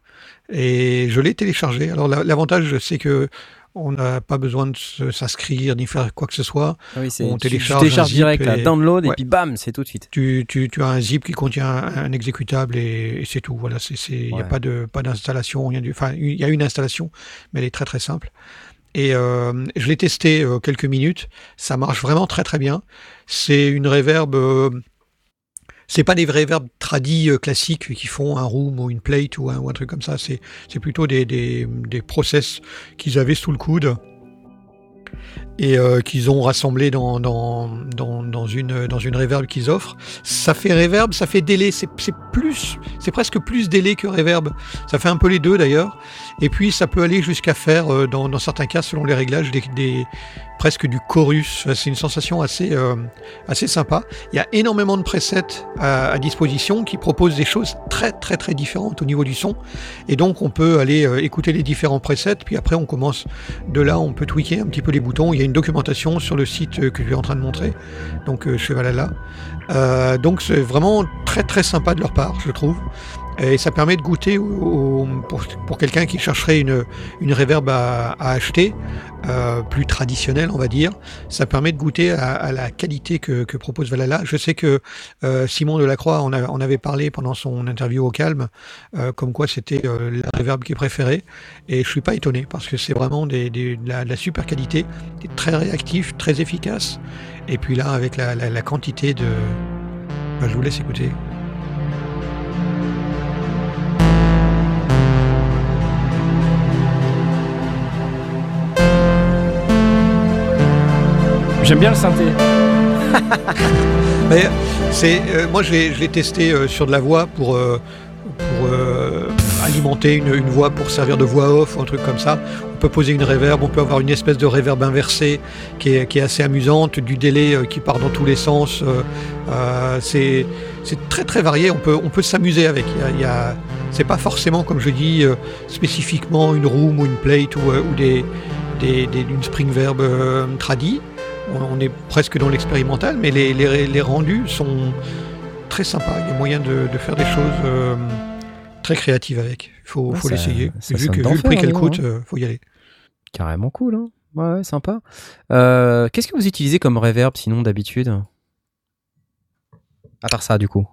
Speaker 3: Et je l'ai téléchargé. Alors la- l'avantage, c'est que on n'a pas besoin de s'inscrire ni faire quoi que ce soit.
Speaker 1: Ah oui,
Speaker 3: on
Speaker 1: tu- tu
Speaker 3: télécharge
Speaker 1: télécharges direct, là, download, et puis bam, c'est tout de suite.
Speaker 3: Tu, tu, tu as un zip qui contient un, un exécutable et, et c'est tout. Voilà, il n'y a pas de, pas d'installation, rien du, enfin, il y a une installation, mais elle est très très simple. Et euh, je l'ai testé euh, quelques minutes. Ça marche vraiment très très bien. C'est une reverb. euh, c'est pas des reverbs tradis classiques qui font un room ou une plate ou un, truc comme ça. C'est, c'est plutôt des, des, des process qu'ils avaient sous le coude. Et euh, qu'ils ont rassemblé dans, dans, dans, une, dans une reverb qu'ils offrent. Ça fait reverb, ça fait délai, c'est plus, c'est presque plus délai que reverb. Ça fait un peu les deux d'ailleurs. Et puis ça peut aller jusqu'à faire, euh, dans, certains cas, selon les réglages, des, presque du chorus. C'est une sensation assez, euh, assez sympa. Il y a énormément de presets à, à disposition qui proposent des choses très très très différentes au niveau du son. Et donc on peut aller écouter les différents presets, puis après on commence de là, on peut tweaker un petit peu les boutons. Il y a une documentation sur le site euh, que je suis en train de montrer, donc euh, chez Valhalla. Euh, donc c'est vraiment très très sympa de leur part, je trouve. Et ça permet de goûter pour, quelqu'un qui chercherait une, une reverb à, acheter, euh, plus traditionnelle on va dire. Ça permet de goûter à, la qualité que, propose Valhalla. Je sais que euh, Simon Delacroix en, en avait parlé pendant son interview au calme, euh, comme quoi c'était la reverb qui préférée. Et je suis pas étonné parce que c'est vraiment de, la, super qualité, très réactif, très efficace. Et puis là, avec la, la- quantité de... Ben, je vous laisse écouter.
Speaker 2: J'aime bien le synthé.
Speaker 3: Mais c'est, euh, moi, je l'ai, testé euh, sur de la voix pour, euh, alimenter une, voix pour servir de voix off ou un truc comme ça. On peut poser une reverb, on peut avoir une espèce de reverb inversée qui est, assez amusante, du délai qui part dans tous les sens. c'est, très très varié. On peut, s'amuser avec. Il y a- c'est pas forcément, comme je dis, spécifiquement une room ou une plate ou, des, une spring verb tradie. On, est presque dans l'expérimental, mais les, les- les rendus sont très sympas. Il y a moyen de, de faire des choses euh, très créatives avec. Il faut,
Speaker 1: Ouais,
Speaker 3: faut
Speaker 1: ça-
Speaker 3: l'essayer. Vu, que, vu le prix qu'elle
Speaker 1: donc,
Speaker 3: coûte,
Speaker 1: hein.
Speaker 3: euh, faut y aller.
Speaker 1: Carrément cool, hein. Ouais, ouais, sympa. Euh, Qu'est-ce que vous utilisez comme reverb sinon d'habitude? À part ça, du coup.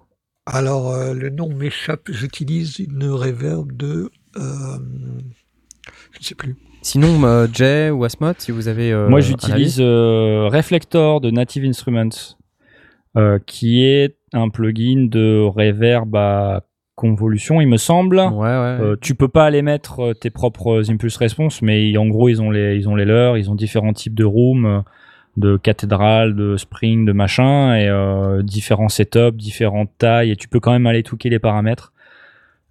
Speaker 3: Alors, euh, le nom m'échappe. J'utilise une reverb de. je ne sais plus.
Speaker 1: Sinon, euh, Jay ou Asmod, si vous avez. euh,
Speaker 2: Moi, j'utilise euh, Reflector de Native Instruments, euh, qui est un plugin de reverb à convolution, il me semble.
Speaker 1: Ouais, ouais.
Speaker 2: Tu peux pas aller mettre tes propres impulse response, mais en gros ils ont les ils ont les leurs, ils ont différents types de rooms, de cathédrales, de spring, de machin, et euh, différents setups, différentes tailles, et tu peux quand même aller tweaker les paramètres.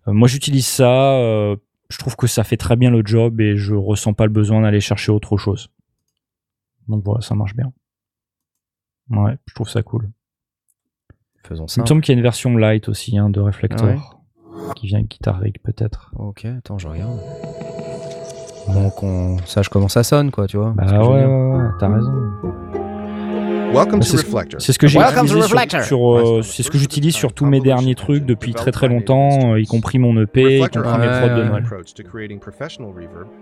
Speaker 2: Euh, moi j'utilise ça, euh, je trouve que ça fait très bien le job et je ressens pas le besoin d'aller chercher autre chose. Donc voilà, ça marche bien. Ouais, je trouve ça cool.
Speaker 1: Faisons
Speaker 2: Il
Speaker 1: ça.
Speaker 2: me semble qu'il y a une version light aussi hein, de Reflector,
Speaker 1: Ah ouais
Speaker 2: qui vient avec Guitar Rig peut-être.
Speaker 1: Ok, attends, je regarde. Bon, qu'on sache comment ça sonne, quoi, tu vois.
Speaker 2: Bah ouais, ouais, ouais, t'as raison.
Speaker 9: Welcome to
Speaker 2: c'est ce-
Speaker 9: Reflector.
Speaker 2: C'est ce que j'ai
Speaker 10: Welcome to
Speaker 2: utilisé sur,
Speaker 10: Reflector.
Speaker 2: sur, euh, c'est ce que j'utilise sur tous mes derniers trucs depuis très très longtemps, euh, y compris mon EP, y compris mes prods de. Noël.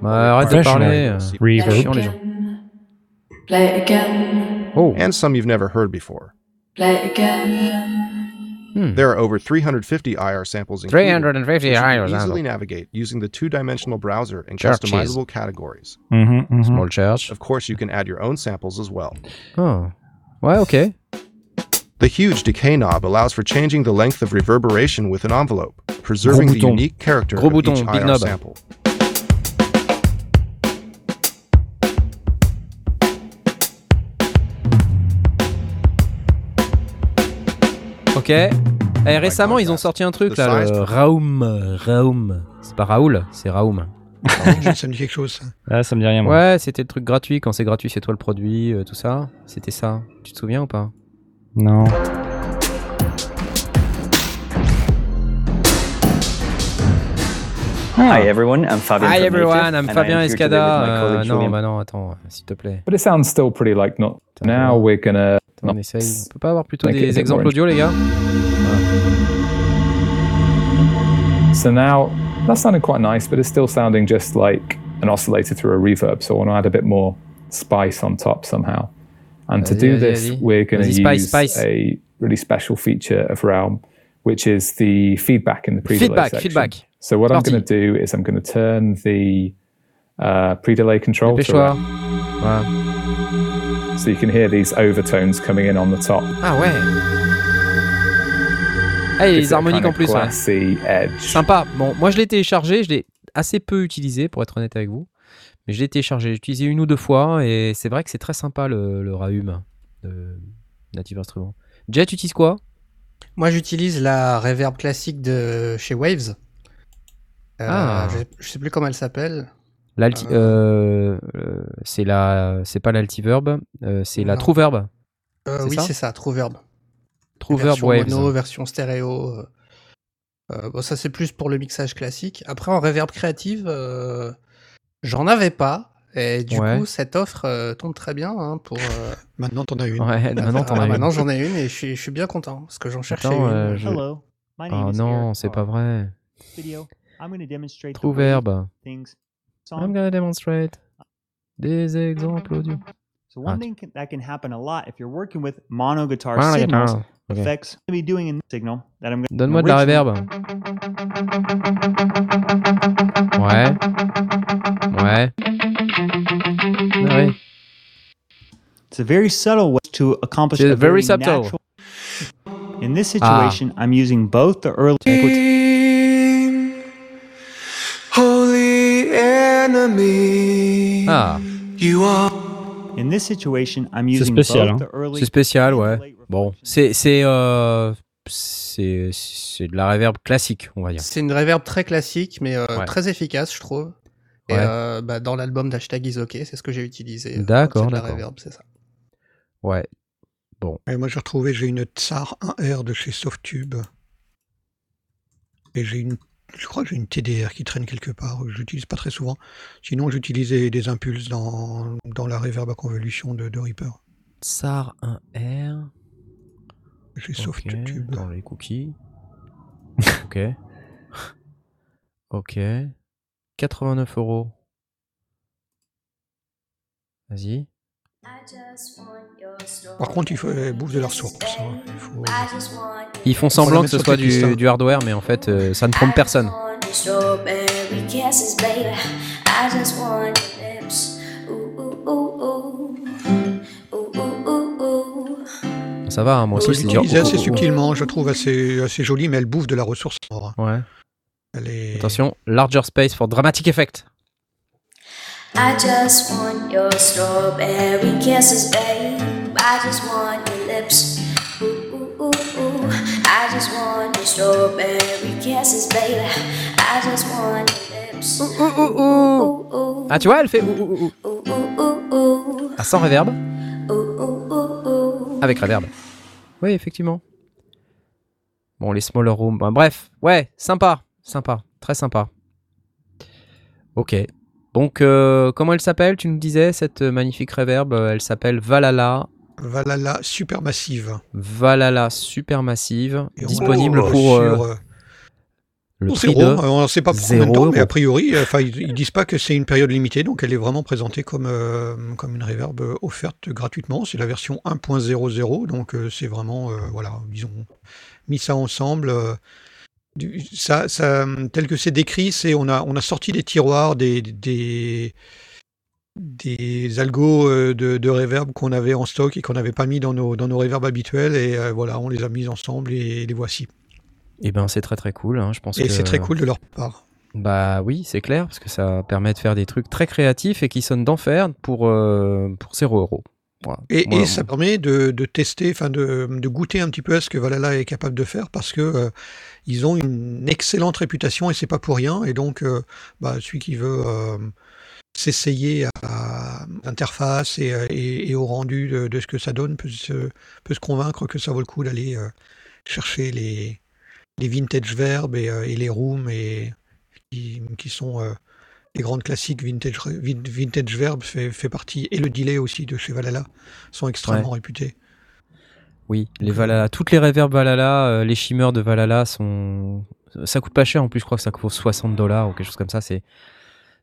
Speaker 1: Bah, arrête de parler. euh,
Speaker 2: Reverb.
Speaker 11: Play again.
Speaker 1: Oh,
Speaker 9: And some you've never heard before.
Speaker 11: Play again.
Speaker 1: hmm.
Speaker 9: There are over 350 IR samples included,
Speaker 1: 350
Speaker 9: which
Speaker 1: IR
Speaker 9: easily navigate using the two-dimensional browser and
Speaker 1: Churches.
Speaker 9: customizable categories.
Speaker 2: Mhm, mhm.
Speaker 1: Small church.
Speaker 9: Of course, you can add your own samples as well.
Speaker 1: Oh. Ouais, ok.
Speaker 9: The huge decay knob allows for changing the length of reverberation with an envelope, preserving the unique character
Speaker 1: Gros
Speaker 9: of
Speaker 1: bouton,
Speaker 9: each IR
Speaker 1: knob.
Speaker 9: sample.
Speaker 1: Ok. Eh, récemment, ils ont sorti un truc là, le Raum. Raum. C'est pas Raoul, c'est Raum.
Speaker 3: Ça me dit quelque chose. ça.
Speaker 2: Ah, ça me dit rien, moi.
Speaker 1: Ouais, c'était le truc gratuit. Quand c'est gratuit, c'est toi le produit, euh, tout ça. C'était ça. Tu te souviens ou pas?
Speaker 2: Non.
Speaker 12: Hi everyone, I'm Fabien.
Speaker 1: Hi everyone, I'm Fabien Escada. Euh, non, bah non, attends, s'il te plaît.
Speaker 13: But it sounds still pretty like not. Now we're gonna.
Speaker 1: Attends, on essaye. On peut pas avoir plutôt des exemples audio, les gars?
Speaker 13: So now that sounded quite nice, but it's still sounding just like an oscillator through a reverb. So I want to add a bit more spice on top somehow. And to do this, we're going to use
Speaker 1: spice.
Speaker 13: a really special feature of Realm, which is the feedback in the pre-delay
Speaker 1: Feedback,
Speaker 13: section.
Speaker 1: feedback.
Speaker 13: So what I'm going to do is I'm going to turn the uh, pre-delay control to.
Speaker 1: Voilà.
Speaker 13: So you can hear these overtones coming in on the top.
Speaker 1: Ah ouais. Ah, et les harmoniques en plus. ouais. Sympa. Bon, moi je l'ai téléchargé, je l'ai assez peu utilisé pour être honnête avec vous. Mais je l'ai téléchargé, j'ai utilisé une ou deux fois et c'est vrai que c'est très sympa le, le Raum de Native Instruments. Jet, tu utilises quoi?
Speaker 5: Moi, j'utilise la reverb classique de chez Waves. Euh,
Speaker 1: Ah.
Speaker 5: je, je sais plus comment elle s'appelle.
Speaker 1: L'alti- euh, euh, c'est la, c'est pas l'Altiverb, euh, c'est la. Trueverb.
Speaker 5: Euh,
Speaker 1: C'est
Speaker 5: oui,
Speaker 1: ça?
Speaker 5: c'est ça, Trueverb. Version
Speaker 1: Waves.
Speaker 5: mono, version stéréo. euh. Euh, bon, ça c'est plus pour le mixage classique. Après en reverb créative, euh, j'en avais pas. Et du
Speaker 1: Ouais.
Speaker 5: coup, cette offre euh, tombe très bien hein, pour. euh,
Speaker 3: Maintenant, t'en as une.
Speaker 1: Ouais, maintenant t'en
Speaker 5: ah,
Speaker 1: as une.
Speaker 5: Maintenant j'en ai une et je suis, je suis bien content parce que j'en cherchais
Speaker 1: Attends,
Speaker 5: une.
Speaker 1: euh, je-
Speaker 14: Hello, my name
Speaker 1: Oh
Speaker 14: is
Speaker 1: non, c'est pas vrai.
Speaker 14: Video, I'm going to demonstrate
Speaker 1: I'm gonna demonstrate des exemples audio.
Speaker 14: So one
Speaker 1: Ah.
Speaker 14: thing can, that can happen a lot if you're working with mono guitar
Speaker 1: Mono
Speaker 14: signals,
Speaker 1: guitar, ok.
Speaker 14: effects, I'm gonna be doing in signal that I'm going
Speaker 1: Donne-moi de la reverb. Ouais. Ouais. Ah oui.
Speaker 14: It's a very subtle way to accomplish
Speaker 1: C'est
Speaker 14: a
Speaker 1: very
Speaker 14: very
Speaker 1: subtle.
Speaker 14: natural. In this
Speaker 1: Ah.
Speaker 14: situation, I'm using both the early.
Speaker 15: Holy enemy.
Speaker 1: Ah.
Speaker 15: You are.
Speaker 14: In this situation, I'm
Speaker 2: C'est
Speaker 14: using
Speaker 2: spécial,
Speaker 14: both
Speaker 2: hein.
Speaker 14: the early.
Speaker 1: C'est spécial, ouais. Bon, c'est c'est euh, c'est c'est de la reverb classique, on va dire.
Speaker 5: C'est une reverb très classique, mais euh,
Speaker 1: Ouais.
Speaker 5: très efficace, je trouve. Et
Speaker 1: Ouais.
Speaker 5: euh, bah, dans l'album d'Hashtag is c'est ce que j'ai utilisé. euh,
Speaker 1: D'accord,
Speaker 5: de la
Speaker 1: d'accord.
Speaker 5: reverb, c'est ça.
Speaker 1: Ouais. Bon.
Speaker 3: Et moi, j'ai retrouvé, j'ai une Tsar 1R de chez Softube. Et j'ai une, je crois que j'ai une TDR qui traîne quelque part. Je l'utilise pas très souvent. Sinon, j'utilisais des impulses dans, dans la reverb à convolution de, de Reaper.
Speaker 1: SAR 1R.
Speaker 3: Chez
Speaker 1: Ok,
Speaker 3: Softube.
Speaker 1: Dans les cookies. ok. Ok. 89 euros. Vas-y.
Speaker 3: Par contre, il faut bouffe de la ressource. hein. Il faut-
Speaker 1: Ils font semblant que ce soit du hardware, mais en fait, euh, ça ne trompe personne. Ça va, hein, moi aussi,
Speaker 3: l'utiliser
Speaker 1: Oh,
Speaker 3: assez subtilement, je trouve assez, assez joli, mais elle bouffe de la ressource. en.
Speaker 1: Ouais.
Speaker 3: Elle est...
Speaker 1: Attention, larger space for dramatic effect.
Speaker 16: I just want your strawberry kisses, babe. I just want your lips. Ooh, ooh, ooh, ooh. I just want your strawberry kisses, baby. I just want your lips. Ooh, ooh, ooh, ooh.
Speaker 1: Ah, tu vois, elle fait. ouh, ouh, ouh.
Speaker 16: Ooh, ooh, ooh.
Speaker 1: Ah, sans reverb.
Speaker 16: Ooh, ooh, ooh, ooh.
Speaker 1: Avec reverb. Oui, effectivement. Bon, les smaller rooms. ben, bref, ouais, sympa. Sympa. Très sympa. Ok. Donc, euh, comment elle s'appelle? Tu nous disais, cette magnifique reverb euh, Elle s'appelle Valhalla.
Speaker 3: Valhalla Supermassive.
Speaker 1: Valhalla Supermassive.
Speaker 3: Et
Speaker 1: disponible pour
Speaker 3: sur, euh,
Speaker 1: le
Speaker 3: pour
Speaker 1: prix
Speaker 3: zéro.
Speaker 1: de
Speaker 3: On ne sait pas pour combien de temps, mais a priori, euh, ils, ils disent pas que c'est une période limitée, donc elle est vraiment présentée comme, euh, comme une reverb euh, offerte gratuitement. C'est la version 1.00, donc euh, c'est vraiment, euh, voilà, ils ont mis ça ensemble. du- ça, ça, tel que c'est décrit, c'est on a, on a sorti des tiroirs, des, des, des algos de, de reverb qu'on avait en stock et qu'on n'avait pas mis dans nos, dans nos reverbs habituels, et voilà, on les a mis ensemble et les voici.
Speaker 1: Eh ben, c'est très très cool. hein, Je pense
Speaker 3: Et
Speaker 1: que-
Speaker 3: c'est très cool de leur part.
Speaker 1: Bah oui, c'est clair, parce que ça permet de faire des trucs très créatifs et qui sonnent d'enfer pour, euh, pour 0 euros. Voilà.
Speaker 3: Et, et ça permet de, de tester, enfin de, de goûter un petit peu à ce que Valhalla est capable de faire parce que euh, ils ont une excellente réputation et c'est pas pour rien. Et donc, euh, bah, celui qui veut s'essayer à l'interface et, et- et au rendu de, de ce que ça donne peut se, peut se convaincre que ça vaut le coup d'aller chercher les, les vintage verbs et, euh, et les rooms et qui, qui sont euh, les grandes classiques vintage, vin- vintage fait, fait partie et le delay aussi de chez Valhalla sont extrêmement
Speaker 1: Ouais.
Speaker 3: réputés.
Speaker 1: Oui, les Valhalla, toutes les reverbs Valhalla, euh, les shimmers de Valhalla sont. Ça coûte pas cher en plus, je crois que ça coûte 60 dollars ou quelque chose comme ça. C'est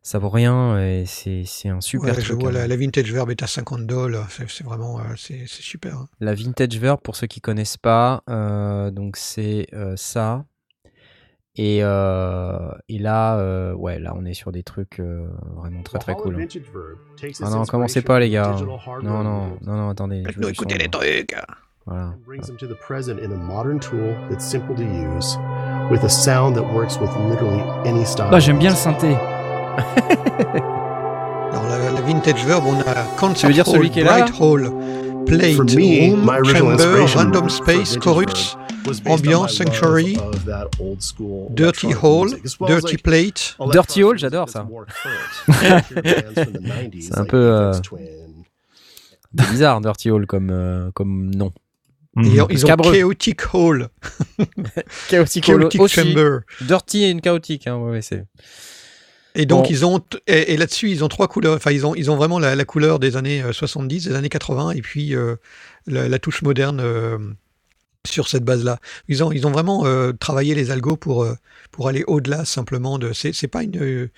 Speaker 1: ça vaut rien et c'est un super
Speaker 3: Ouais, je
Speaker 1: truc.
Speaker 3: vois
Speaker 1: hein.
Speaker 3: la, la vintage verb est à 50 dollars, c'est vraiment euh, c'est super. hein.
Speaker 1: La vintage verb, pour ceux qui connaissent pas, euh, donc c'est euh, ça. Et, euh, et là, euh, ouais, là on est sur des trucs euh, vraiment très très cool. Ah non, commencez pas les gars. Non, non, non, non, attendez. je du son, là.
Speaker 3: trucs.
Speaker 1: Voilà.
Speaker 17: brings them to the present in a modern tool that's simple to use, with a sound that works with literally any style.
Speaker 2: Bah, j'aime bien le synthé.
Speaker 3: Alors Vintage Verb, on a
Speaker 1: Tu veux dire
Speaker 3: Hall,
Speaker 1: celui qui est là,
Speaker 3: Bright Hall, Plate,
Speaker 17: For me,
Speaker 3: Room,
Speaker 17: my
Speaker 3: Chamber, Random Space, Chorus,
Speaker 17: love
Speaker 3: Sanctuary, Dirty Hall, Dirty Plate.
Speaker 1: Dirty Hall, j'adore ça. C'est un peu euh, bizarre, Dirty Hall comme, euh, comme nom.
Speaker 3: Et ils ont. Chaotic Hall.
Speaker 1: Chaotic Hall aussi.
Speaker 3: Chamber.
Speaker 1: Dirty et une chaotique, hein, ouais, c'est.
Speaker 3: Et donc
Speaker 1: Bon.
Speaker 3: ils ont et, et là-dessus ils ont trois couleurs. Enfin ils ont ils ont vraiment la, la couleur des années euh, 70, des années 80 et puis euh, la, la touche moderne euh, sur cette base-là. Ils ont ils ont vraiment euh, travaillé les algos pour euh, pour aller au-delà simplement de. C'est pas une euh,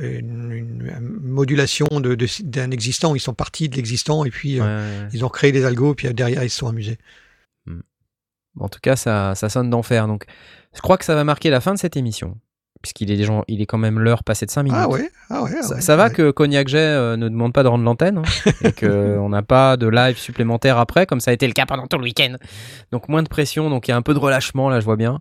Speaker 3: une, une modulation de de- d'un existant. Ils sont partis de l'existant et puis euh,
Speaker 1: Ouais, ouais, ouais.
Speaker 3: ils ont créé des algos puis euh, derrière ils se sont amusés.
Speaker 1: En tout cas, ça, ça sonne d'enfer. Donc, je crois que ça va marquer la fin de cette émission. Puisqu'il est, des gens- il est quand même l'heure passée de 5 minutes.
Speaker 3: Ah ouais ah ouais. ah
Speaker 1: Ça,
Speaker 3: ouais,
Speaker 1: ça va
Speaker 3: ouais.
Speaker 1: que Cognac Jet euh, ne demande pas de rendre l'antenne hein, et qu'on n'a pas de live supplémentaire après, comme ça a été le cas pendant tout le week-end. Donc moins de pression, donc il y a un peu de relâchement là, je vois bien.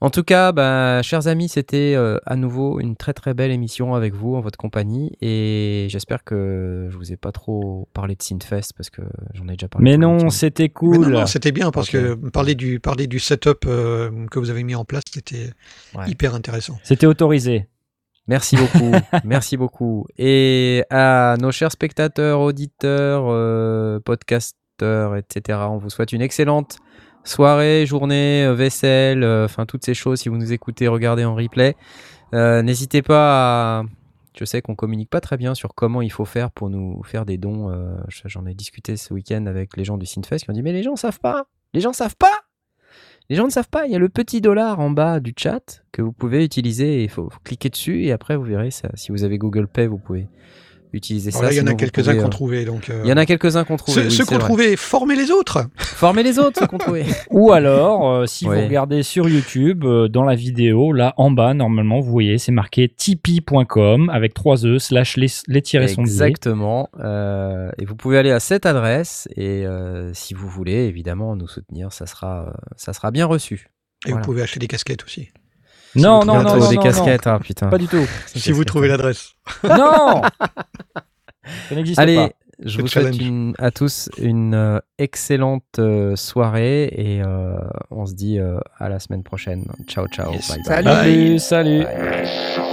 Speaker 1: En tout cas, bah, chers amis, c'était euh, à nouveau une très très belle émission avec vous en votre compagnie et j'espère que je vous ai pas trop parlé de Synthfest parce que j'en ai déjà parlé.
Speaker 2: Mais non, c'était cool.
Speaker 3: non, non, c'était bien parce que parler du parler du setup euh, que vous avez mis en place, c'était
Speaker 1: Ouais.
Speaker 3: hyper intéressant.
Speaker 2: C'était autorisé.
Speaker 1: Merci beaucoup, merci beaucoup. Et à nos chers spectateurs, auditeurs, euh, podcasteurs, etc., on vous souhaite une excellente soirée, journée, euh, vaisselle, euh, enfin toutes ces choses. Si vous nous écoutez, regardez en replay. Euh, N'hésitez pas à... Je sais qu'on communique pas très bien sur comment il faut faire pour nous faire des dons. J'en ai discuté ce week-end avec les gens du Synfest qui ont dit mais les gens savent pas, les gens savent pas. Les gens ne savent pas, il y a le petit dollar en bas du chat que vous pouvez utiliser. Il faut, cliquer dessus et après vous verrez ça. Si vous avez Google Pay, vous pouvez utiliser
Speaker 3: Alors
Speaker 1: ça.
Speaker 3: là, il y en a quelques-uns qu'on
Speaker 1: euh,
Speaker 3: trouvait. Donc, euh,
Speaker 1: Il y en a quelques-uns qu'on trouvait.
Speaker 3: Ceux, qu'on trouvait, formez les autres.
Speaker 1: Formez les autres, ceux qu'on trouvait.
Speaker 2: Ou alors, euh, si
Speaker 1: Ouais.
Speaker 2: vous regardez sur YouTube, euh, dans la vidéo, là en bas, normalement, vous voyez, c'est marqué tipeee.com avec 3 e slash les, les tirés sont
Speaker 1: Exactement. Euh, et vous pouvez aller à cette adresse et euh, si vous voulez, évidemment, nous soutenir, ça sera, euh, ça sera bien reçu.
Speaker 3: Et
Speaker 1: Voilà.
Speaker 3: vous pouvez acheter des casquettes aussi.
Speaker 2: Non, non, non,
Speaker 3: l'adresse.
Speaker 2: non,
Speaker 1: des
Speaker 2: non,
Speaker 1: casquettes,
Speaker 2: non.
Speaker 1: ah putain.
Speaker 2: Pas du tout.
Speaker 3: Si vous trouvez l'adresse.
Speaker 2: Non Ça n'existe
Speaker 1: Allez,
Speaker 2: pas.
Speaker 1: je
Speaker 3: Le
Speaker 1: vous souhaite à tous une euh, excellente euh, soirée et euh, on se dit euh, à la semaine prochaine. Ciao, ciao.
Speaker 3: Yes.
Speaker 1: Bye, bye.
Speaker 5: Salut.
Speaker 2: Salut, salut.
Speaker 1: Bye.